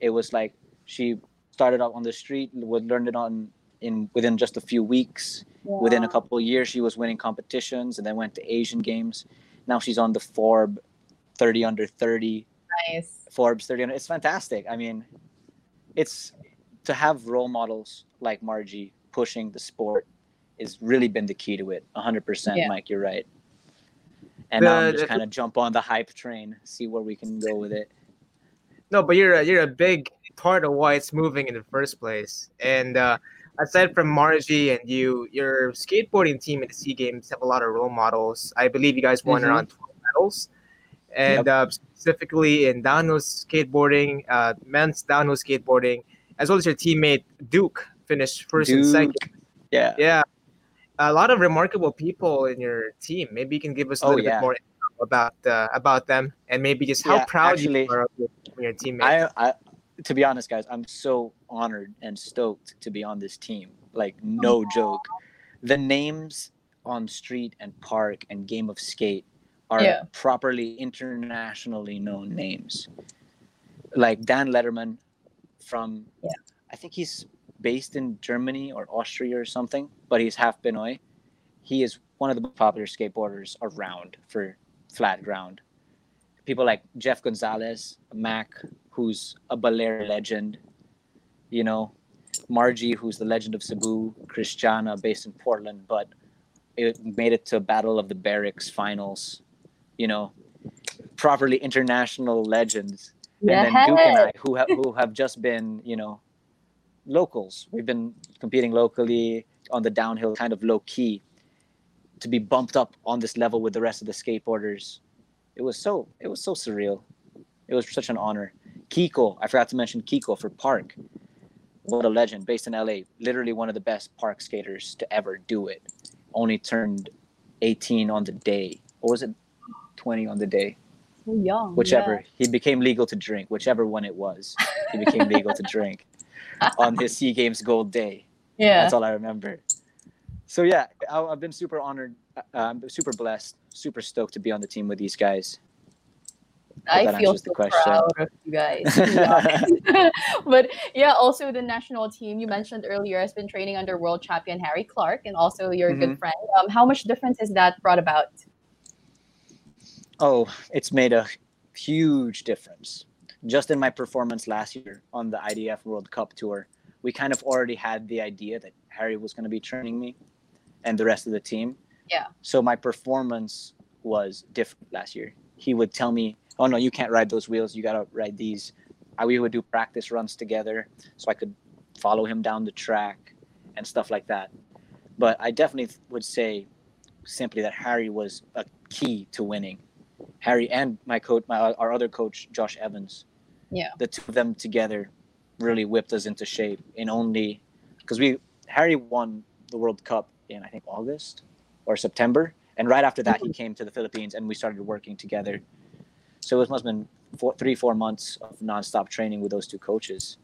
it was like she started out on the street, would learned it on in within just a few weeks. Within a couple of years, she was winning competitions, and then went to Asian games. Now she's on the Forb 30 under 30 nice Forbes 30 under. It's fantastic. I mean, it's to have role models like Margie pushing the sport has really been the key to it. 100%, Yeah. Mike, you're right. And now I'm just kind of jump on the hype train, see where we can go with it. No, but you're a, you're a big part of why it's moving in the first place. And uh, aside from Margie and you, your skateboarding team at the Sea Games have a lot of role models. I believe you guys won Mhm. around 12 medals. And uh, specifically in downhill skateboarding, uh, men's downhill skateboarding, as well as your teammate Duke finished first and second. Yeah. Yeah. A lot of remarkable people in your team. Maybe you can give us a Oh, little yeah. bit more about uh, about them and maybe just how Yeah, proud actually, you are of your, your teammates? I, I, to be honest, guys, I'm so honored and stoked to be on this team. Like, no joke. The names on Street and Park and Game of Skate are Yeah. properly internationally known names. Like Dan Ledermann from, Yeah. I think he's based in Germany or Austria or something, but he's half Pinoy. He is one of the most popular skateboarders around for flat ground. People like Jeff Gonzalez, Mac, who's a Belair legend, you know, Margie, who's the legend of Cebu, Christiana, based in Portland, but it made it to Battle of the Berrics finals, you know, properly international legends. And then Duke and I, who have who have just been, you know, locals. We've been competing locally on the downhill, kind of low key. To be bumped up on this level with the rest of the skateboarders, it was so it was so surreal. It was such an honor. Kiko, I forgot to mention Kiko for Park. What a legend, based in LA. Literally one of the best park skaters to ever do it. Only turned 18 on the day. Or was it 20 on the day? so young. whichever he became legal to drink whichever one it was he became [LAUGHS] legal to drink on his sea games gold day Yeah. that's all i remember so yeah I, i've been super honored uh, i'm super blessed super stoked to be on the team with these guys I feel so question. proud of you guys. [LAUGHS] [LAUGHS] but yeah, also the national team you mentioned earlier has been training under world champion Harry Clark and also your Mm-hmm. good friend. Um, how much difference has that brought about? Oh it's made a huge difference. Just in my performance last year on the idf world cup tour we kind of already had the idea that harry was going to be training me and the rest of the team. Yeah. so my performance was different last year. He would tell me oh no you can't ride those wheels. You got to ride these. I, we would do practice runs together so i could follow him down the track and stuff like that. But i definitely would say simply that harry was a key to winning harry and my coach my our other coach josh evans Yeah. the two of them together really whipped us into shape in only because we harry won the world cup in i think august or september and right after that he came to the philippines and we started working together so it must have been four, three four months of nonstop training with those two coaches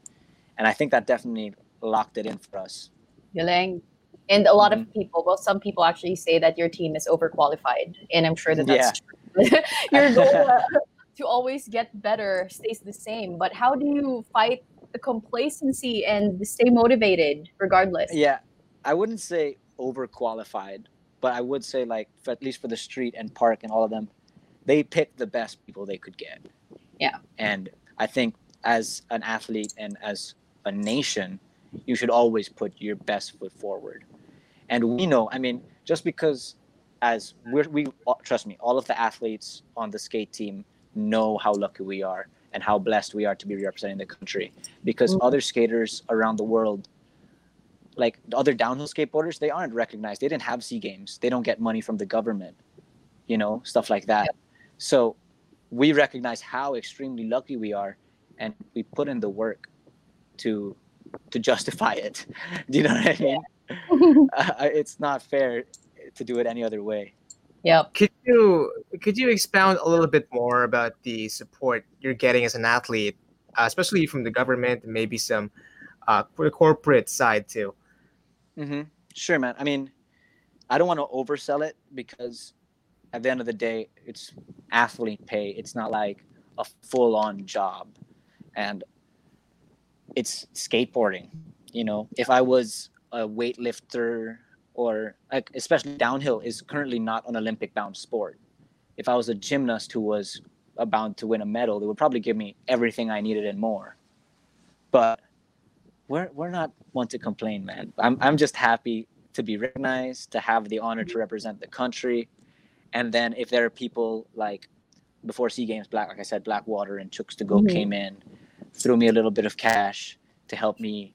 and i think that definitely locked it in for us Galing. And a lot Mhm. of people, well, some people actually say that your team is overqualified, and I'm sure that that's true. [LAUGHS] your goal [LAUGHS] uh, [LAUGHS] to always get better stays the same. But how do you fight the complacency and stay motivated regardless? Yeah, I wouldn't say overqualified, but I would say like for, at least for the street and park and all of them, they picked the best people they could get. Yeah. And I think as an athlete and as a nation, you should always put your best foot forward. And we know, I mean, just because as we're, we trust me, all of the athletes on the skate team know how lucky we are and how blessed we are to be representing the country because Mhm. other skaters around the world like the other downhill skateboarders, they aren't recognized. They didn't have sea games. They don't get money from the government, you know, stuff like that. So we recognize how extremely lucky we are, and we put in the work to to justify it. [LAUGHS] Do you know what I mean? [LAUGHS] [LAUGHS] Uh, it's not fair to do it any other way. Yep. Could you could you expound a little bit more about the support you're getting as an athlete, uh, especially from the government and maybe some uh, for the corporate side too? hmm Sure, man. I mean, I don't want to oversell it because at the end of the day, it's athlete pay. It's not like a full on job. And it's skateboarding. You know, if I was a weightlifter or like especially downhill is currently not an Olympic bound sport. If I was a gymnast who was about to win a medal, they would probably give me everything I needed and more. But we're we're not one to complain, man. I'm I'm just happy to be recognized, to have the honor to represent the country, and then if there are people like before Sea Games, Black, like I said, Blackwater and Chooks to Go Mhm. came in, threw me a little bit of cash to help me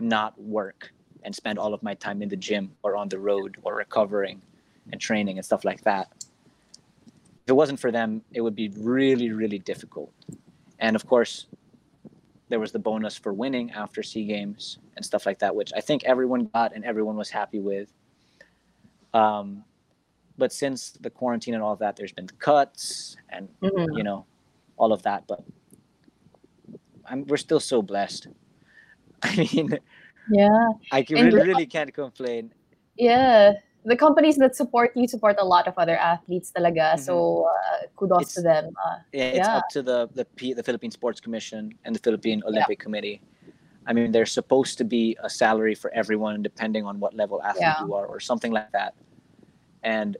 not work and spend all of my time in the gym or on the road or recovering and training and stuff like that. If it wasn't for them, it would be really, really difficult. And of course, there was the bonus for winning after Sea Games and stuff like that, which I think everyone got and everyone was happy with. Um, but since the quarantine and all of that, there's been cuts and Mhm. you know all of that. But I'm, we're still so blessed. [LAUGHS] I mean, Yeah. I can, really, really can't complain. Yeah. The companies that support you support a lot of other athletes talaga. So uh, kudos It's- to them. Uh, Yeah, it's Yeah. up to the the P, the Philippine Sports Commission and the Philippine Olympic Committee. I mean, there's supposed to be a salary for everyone depending on what level athlete Yeah. you are, or something like that. And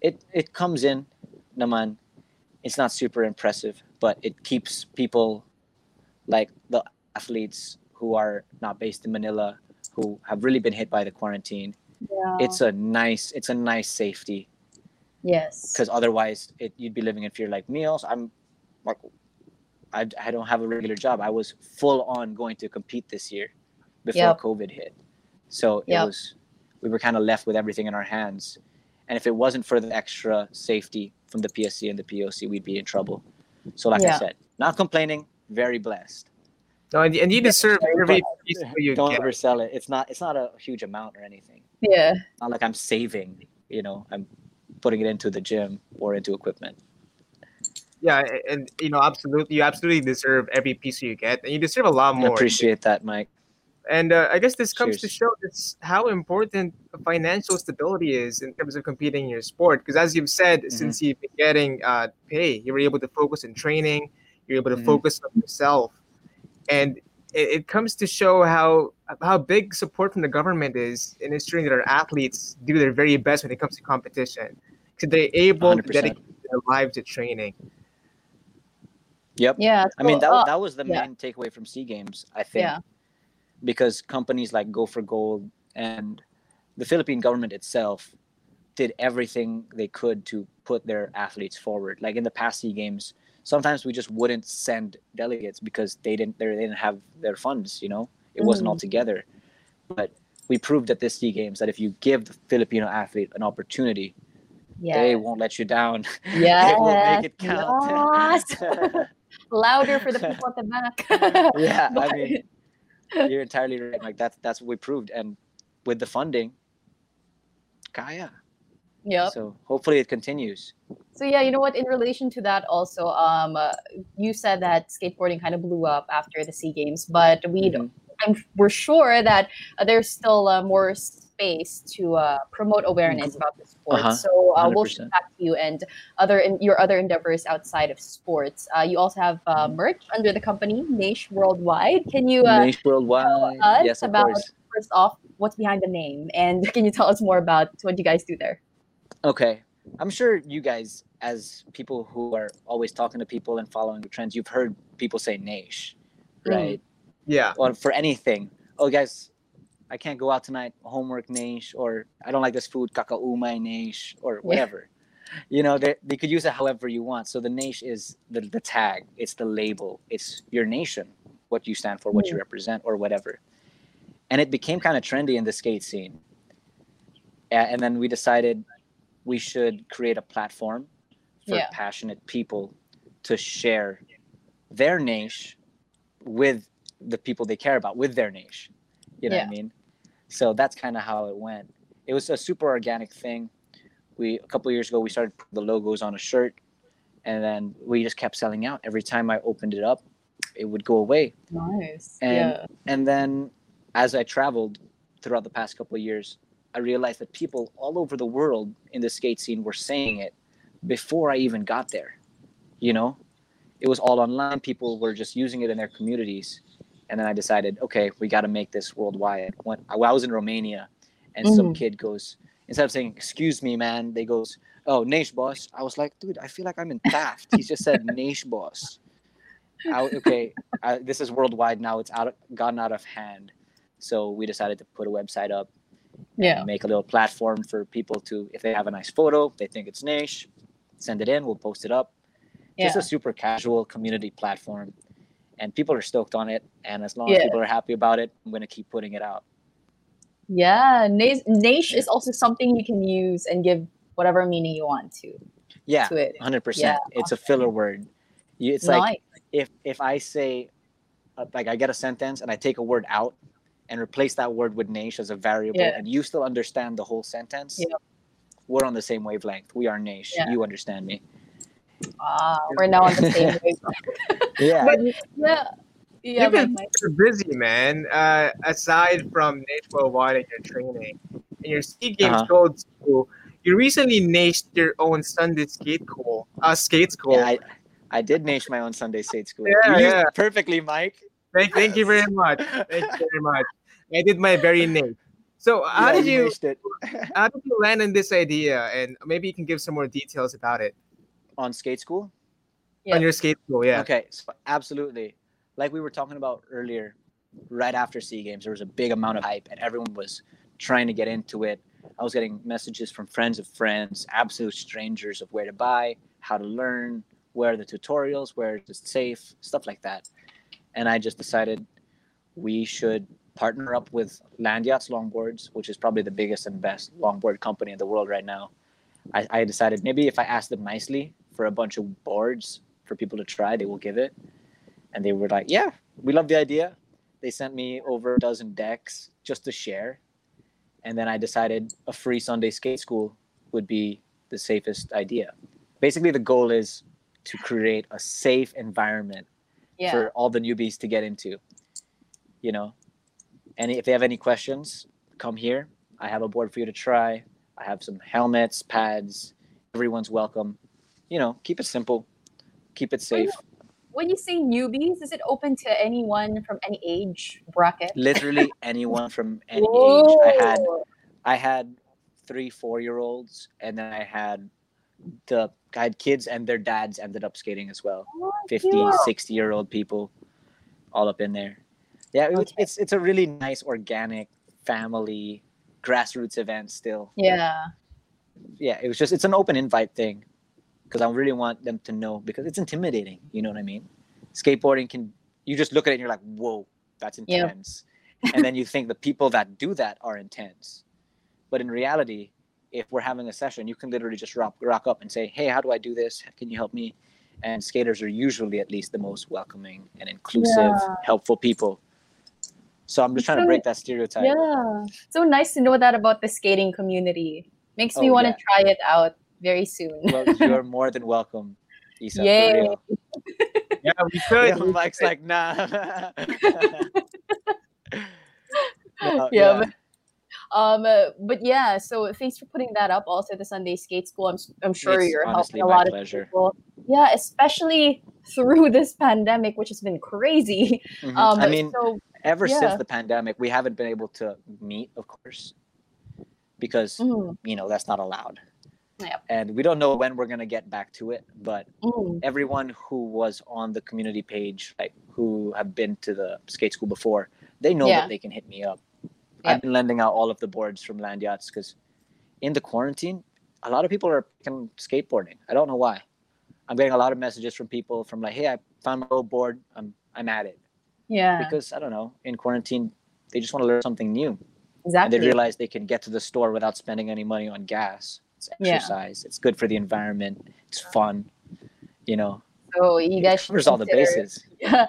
it it comes in, naman. It's not super impressive, but it keeps people like the athletes who are not based in Manila, who have really been hit by the quarantine. yeah. It's a nice it's a nice safety yes. because otherwise it, you'd be living in fear like me also i'm like I, I don't have a regular job i was full on going to compete this year before Yep. covid hit so it Yep. was we were kind of left with everything in our hands and if it wasn't for the extra safety from the psc and the poc we'd be in trouble so like Yeah. i said not complaining very blessed No, and, and you deserve every well. piece that you don't get. oversell it it's not it's not a huge amount or anything Yeah. not like i'm saving you know i'm putting it into the gym or into equipment Yeah, and you know, absolutely, you absolutely deserve every piece you get, and you deserve a lot more. I appreciate that mike And uh, I guess this comes to show this how important financial stability is in terms of competing in your sport. Because as you've said, Mm-hmm. since you've been getting uh, pay, you were able to focus on training. You're able to Mhm. focus on yourself, and it, it comes to show how how big support from the government is in ensuring that our athletes do their very best when it comes to competition. Because they're able to 100%. dedicate their lives to training. Yep. Yeah. I mean, that, uh, that was the yeah. main takeaway from Sea Games, I think. Yeah. Because companies like Go for Gold and the Philippine government itself did everything they could to put their athletes forward. Like in the past Sea Games, sometimes we just wouldn't send delegates because they didn't they didn't have their funds. You know, it wasn't Mhm. all together. But we proved at this Sea Games that if you give the Filipino athlete an opportunity, they won't let you down. Yeah, [LAUGHS] they will make it count. Yes. [LAUGHS] Louder for the people at the back. [LAUGHS] yeah, I mean, you're entirely right. Like that's that's what we proved, and with the funding, kaya. Yep. So hopefully it continues. So yeah, you know what? In relation to that, also, um, uh, you said that skateboarding kind of blew up after the Sea Games, but we, Mhm. I'm, we're sure that uh, there's still uh, more space to uh, promote awareness about the sport. Uh-huh. So uh, we'll shift back to you and other in, your other endeavors outside of sports. Uh, you also have uh, Mm-hmm. merch under the company Naish Worldwide. Can you uh, Nation worldwide. us Yes, of about- course. first off what's behind the name, and [LAUGHS] can you tell us more about what you guys do there? Okay, I'm sure you guys, as people who are always talking to people and following the trends, you've heard people say "niche," Mm. right? Yeah. Or for anything. Oh, guys, I can't go out tonight. Homework niche, or I don't like this food. Kakaumay niche, or whatever. You know, they, they could use it however you want. So the niche is the, the tag. It's the label. It's your nation, what you stand for, what you represent, or whatever. And it became kind of trendy in the skate scene. And then we decided we should create a platform for Yeah. passionate people to share their niche with the people they care about with their niche. You know what i mean? So that's kind of how it went. It was a super organic thing. We a couple of years ago we started putting the logos on a shirt and then we just kept selling out. Every time i opened it up it would go away. Nice. And- yeah. and then as i traveled throughout the past couple of years i realized that people all over the world in the skate scene were saying it before i even got there you know? It was all online. People were just using it in their communities. And then i decided okay we got to make this worldwide. When I was in romania and some Mhm. kid goes instead of saying excuse me man they goes oh Naish boss. I was like dude i feel like i'm in Taft. he just said [LAUGHS] Naish boss. I, okay I, this is worldwide now. It's out of, gotten out of hand. So we decided to put a website up Yeah. make a little platform for people to if they have a nice photo they think it's niche send it in we'll post it up Yeah. just a super casual community platform and people are stoked on it and as long Yeah. as people are happy about it i'm going to keep putting it out Yeah, Naish is also something you can use and give whatever meaning you want to yeah to it. 100% Yeah, it's a filler word it's nice. like if if i say uh, like i get a sentence and i take a word out and replace that word with niche as a variable Yeah. and you still understand the whole sentence Yep. we're on the same wavelength. We are Naish. Yeah. You understand me. Ah, we're now on the same [LAUGHS] wavelength. Yeah. But yeah, yeah, You've been Mike, Mike. super busy, man. Uh, aside from Naish Worldwide and your training and your Sea Games Uh-huh. gold school, you recently nashed your own Sunday skate school. Uh, skate school. yeah I, I did nash my own Sunday skate school. Yeah, you used yeah. it perfectly, Mike. Thank, thank you very [LAUGHS] much. Thank you very much. I did my very name. So uh, how Yeah, did you Naished it. [LAUGHS] how did you land on this idea? And maybe you can give some more details about it on skate school? Yeah. on your skate school. Yeah. Okay, so absolutely. Like we were talking about earlier, right after Sea Games, there was a big amount of hype and everyone was trying to get into it. I was getting messages from friends of friends, absolute strangers of where to buy, how to learn, where are the tutorials, where it's safe, stuff like that. And I just decided we should partner up with Landyachtz Longboards, which is probably the biggest and best longboard company in the world right now. I, I decided maybe if I asked them nicely for a bunch of boards for people to try, they will give it. And they were like, yeah, we love the idea. They sent me over a dozen decks just to share. And then I decided a free Sunday skate school would be the safest idea. Basically, the goal is to create a safe environment Yeah. for all the newbies to get into. You know, and if they have any questions, come here. I have a board for you to try. I have some helmets, pads. Everyone's welcome. You know, keep it simple, keep it safe. when you say newbies, is it open to anyone from any age bracket? Literally anyone from [LAUGHS] any age. I had I had three, four year olds, and then I had the I had kids and their dads ended up skating as well. Oh, 50, cute. 60 year old people all up in there. Yeah, it Okay. it's it's a really nice organic family grassroots event still. Yeah. Yeah, it was just it's an open invite thing because I really want them to know because it's intimidating, you know what I mean? Skateboarding can you just look at it and you're like, "Whoa, that's intense." and then you think the people that do that are intense. But in reality, if we're having a session, you can literally just rock, rock up and say, "Hey, how do I do this? Can you help me?" And skaters are usually at least the most welcoming and inclusive, Yeah. helpful people. So I'm just trying to break that stereotype. Yeah. So nice to know that about the skating community. Makes me Oh, want to yeah. try it out very soon. Well, you're [LAUGHS] more than welcome, Isa. for Yay. Yeah, we could. Yeah, Mike's like, nah. [LAUGHS] [LAUGHS] No, Yeah, but- Um, uh, but yeah, so thanks for putting that up. Also, the Sunday Skate School. I'm, I'm sure It's you're helping a lot pleasure. of people. Yeah, especially through [LAUGHS] this pandemic, which has been crazy. Mhm. Um, I mean, so ever yeah. since the pandemic, we haven't been able to meet, of course, because mm, you know that's not allowed. Yep. And we don't know when we're gonna get back to it, but mm, everyone who was on the community page, like who have been to the skate school before, they know Yeah. that they can hit me up. Yep. I've been lending out all of the boards from Landyachtz because in the quarantine, a lot of people are picking skateboarding. I don't know why. I'm getting a lot of messages from people from like, "Hey, I found my old board. I'm I'm at it." yeah, Because I don't know, in quarantine, they just want to learn something new, Exactly. and they realize they can get to the store without spending any money on gas. It's Yeah. exercise. It's good for the environment. It's fun. You know, so you guys should covers all the bases. [LAUGHS] Yeah,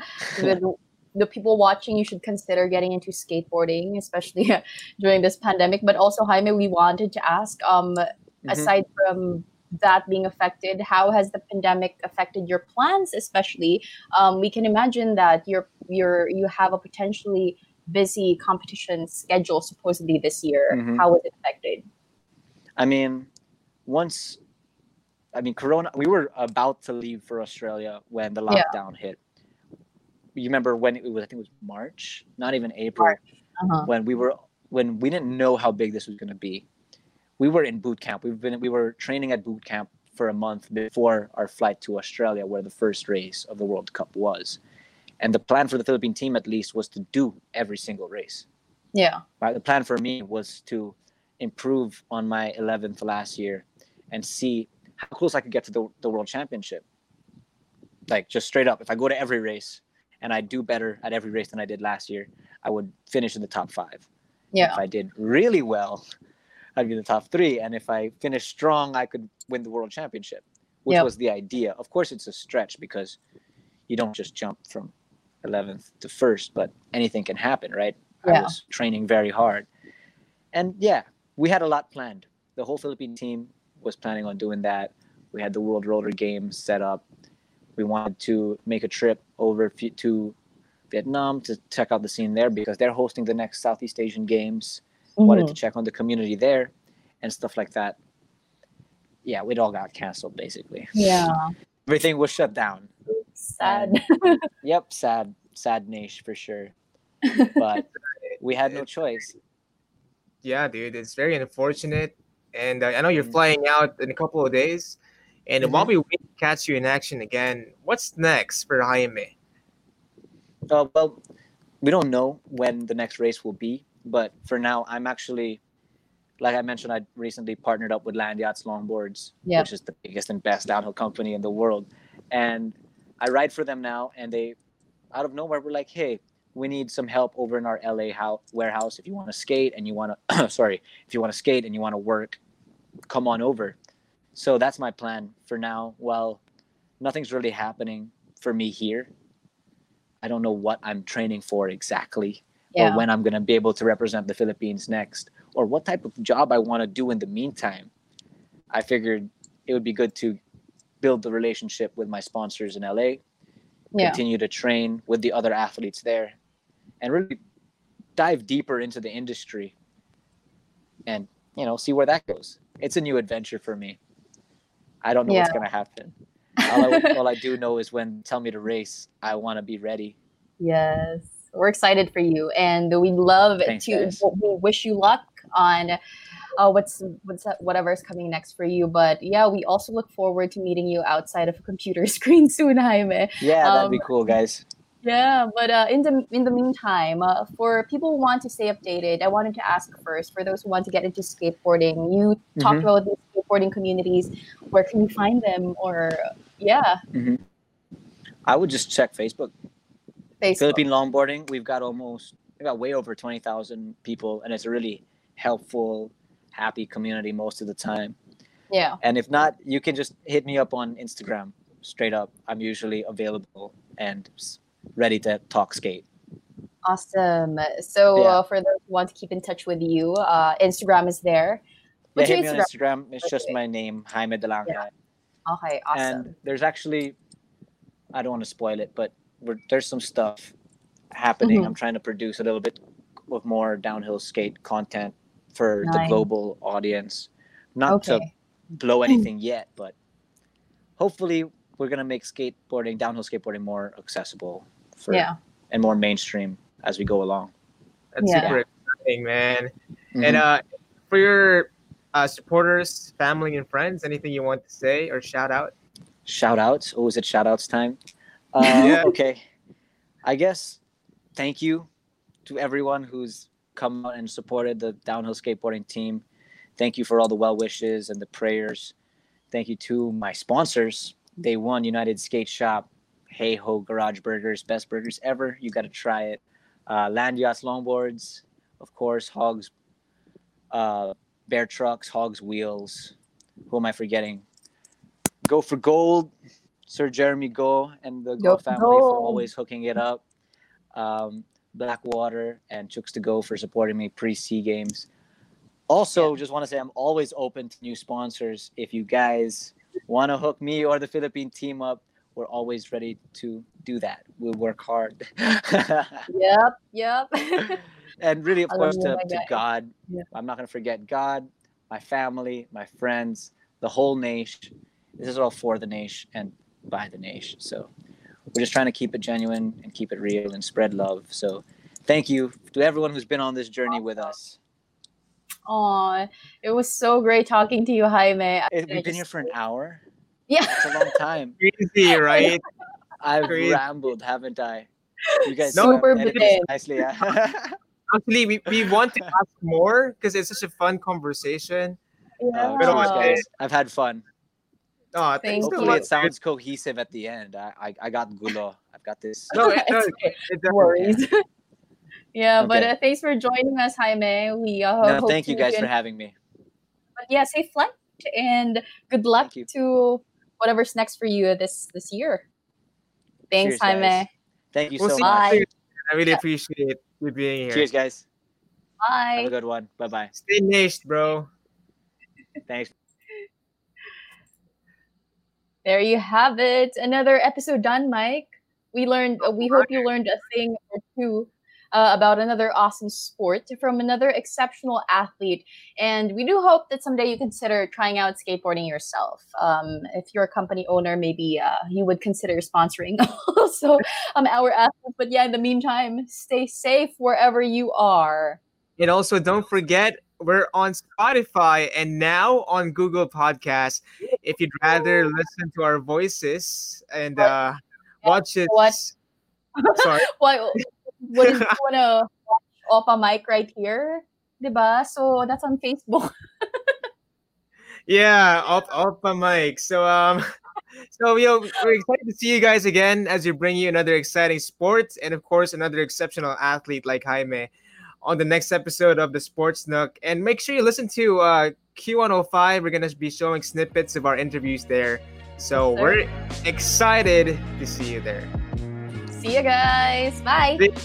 the, people watching, you should consider getting into skateboarding, especially [LAUGHS] during this pandemic. But also, Jaime, we wanted to ask, um, Mhm. aside from that being affected, how has the pandemic affected your plans? Especially, um, we can imagine that you're you're you have a potentially busy competition schedule supposedly this year. Mhm. How was it affected? I mean, once, I mean, Corona, we were about to leave for Australia when the Yeah. lockdown hit. You remember when it was, I think it was March, not even April, Uh-huh. when we were, when we didn't know how big this was going to be. We were in boot camp. We've been, we were training at boot camp for a month before our flight to Australia, where the first race of the World Cup was. And the plan for the Philippine team, at least, was to do every single race Yeah. right? The plan for me was to improve on my 11th last year and see how close I could get to the, the world championship. Like just straight up, if I go to every race and I do better at every race than I did last year, I would finish in the top five. Yeah. If I did really well, [LAUGHS] I'd be in the top three. And if I finished strong, I could win the world championship, which Yep. was the idea. Of course, it's a stretch because you don't just jump from 11th to first, but anything can happen, right? Yeah. I was training very hard. And yeah, we had a lot planned. the whole Philippine team was planning on doing that. We had the World Roller Games set up. We wanted to make a trip over to Vietnam to check out the scene there because they're hosting the next Southeast Asian Games. Wanted to Mhm. check on the community there and stuff like that. Yeah, it all got canceled basically. Yeah. Everything was shut down. Sad. Yep, sad, sad niche for sure. But we had no choice. Yeah, dude, it's very unfortunate. And uh, I know you're Mhm. flying out in a couple of days. And Mhm. while we wait to catch you in action again, what's next for Jaime? Uh, well, we don't know when the next race will be, but for now, I'm actually, like I mentioned, I recently partnered up with Landyachtz Longboards, Yeah. which is the biggest and best downhill company in the world, and I ride for them now. And they, out of nowhere, were like, "Hey, we need some help over in our LA house, warehouse. If you want to skate and you want [CLEARS THROAT] to, sorry, if you want to skate and you want to work, come on over." So that's my plan for now. Well, nothing's really happening for me here. I don't know what I'm training for exactly yeah. or when I'm going to be able to represent the Philippines next or what type of job I want to do in the meantime. I figured it would be good to build the relationship with my sponsors in LA, yeah. continue to train with the other athletes there, and really dive deeper into the industry and, you know, see where that goes. It's a new adventure for me. I don't know what's going to happen. All I, [LAUGHS] all I do know is when tell me to race, I want to be ready. Yes, we're excited for you, and we love Thanks, to. guys. We wish you luck on uh, what's what's whatever's coming next for you. But yeah, we also look forward to meeting you outside of a computer [LAUGHS] screen soon, Jaime. Yeah, that'd be Um, cool, guys. Yeah, but uh, in the in the meantime, uh, for people who want to stay updated, I wanted to ask first for those who want to get into skateboarding. You talked Mhm. about these skateboarding communities. Where can you find them? Or yeah, I would just check Facebook. Facebook. Philippine longboarding, we've got almost we got way over twenty thousand people, and it's a really helpful, happy community most of the time. Yeah, And if not, you can just hit me up on Instagram. Straight up, I'm usually available and ready to talk skate. awesome. So Yeah. uh, for those who want to keep in touch with you, uh, Instagram is there. Yeah, What's hit your me on Instagram. It's just my name, Jaime de Lange. Yeah. Okay, awesome. And there's actually, I don't want to spoil it, but we're, there's some stuff happening. Mhm. I'm trying to produce a little bit of more downhill skate content for the global audience. Not to blow [CLEARS THROAT] anything yet, but hopefully we're gonna make skateboarding, downhill skateboarding, more accessible for Yeah. and more mainstream as we go along. That's Yeah. super exciting, man. Mhm. And uh, for your uh, supporters, family, and friends, anything you want to say or shout out? shout outs. Oh, is it shout outs time? [LAUGHS] Uh, Yeah. Okay. I guess thank you to everyone who's come out and supported the downhill skateboarding team. Thank you for all the well wishes and the prayers. Thank you to my sponsors, Day One United Skate Shop, Hey Ho Garage Burgers, best burgers ever. You got to try it. Uh, Landyachtz Longboards, of course, Hawgs, uh, Bear Trucks, Hawgs Wheels. Who am I forgetting? Go for Gold, Sir Jeremy Go, and the Go family for always hooking it up. Um, Blackwater and Chooks to Go for supporting me pre Sea Games. Also, just want to say I'm always open to new sponsors. If you guys want to hook me or the Philippine team up, we're always ready to do that. We'll work hard. [LAUGHS] Yep. Yep. [LAUGHS] and really, of I course, to, to. God. Yeah. I'm not going to forget God, my family, my friends, the whole nation. This is all for the nation and by the nation. So we're just trying to keep it genuine and keep it real and spread love. So thank you to everyone who's been on this journey with us. Aw, it was so great talking to you, Jaime. I- It, we've been here for an hour. Yeah. It's a long time. [LAUGHS] Crazy, right? I've Crazy. rambled, haven't I? You guys No, Super edited big. nicely. [LAUGHS] Yeah. Actually, we, we want to ask more because it's such a fun conversation. Uh, But cheers, guys. I've had fun. Oh, Thank thanks Hopefully, much. it sounds cohesive at the end. I, I, I got gulo. I've got this. No, it It's [LAUGHS] does. okay. It does. worries. [LAUGHS] yeah, but uh, thanks for joining us, Jaime. We uh, No, hope thank you guys can- for having me. But yeah, safe flight and good luck you. to whatever's next for you this this year. Thanks, Cheers, guys. Jaime. Thank you We'll so much. you. I really Yeah. appreciate you being here. Cheers, guys. Bye. Have a good one. Bye bye. Stay niched, bro. Thanks. There you have it. Another episode done, Mike. We learned. Uh, we hope you learned a thing or two uh, about another awesome sport from another exceptional athlete. And we do hope that someday you consider trying out skateboarding yourself. Um, if you're a company owner, maybe uh, you would consider sponsoring [LAUGHS] also um, our athletes. But yeah, in the meantime, stay safe wherever you are. And also, don't forget we're on Spotify and now on Google Podcasts. If you'd rather listen to our voices and uh, watch it, What? [LAUGHS] sorry, Why wouldn't you wanna watch [LAUGHS] Opa Mike right here? Diba? So that's on Facebook. [LAUGHS] yeah, up my mic. So um, [LAUGHS] so yo, we're excited to see you guys again as we bring you another exciting sport and of course another exceptional athlete like Jaime on the next episode of the Sports Nook. And make sure you listen to uh, Q105. We're gonna be showing snippets of our interviews there. So Yes, we're excited to see you there. See you guys. Bye. Big-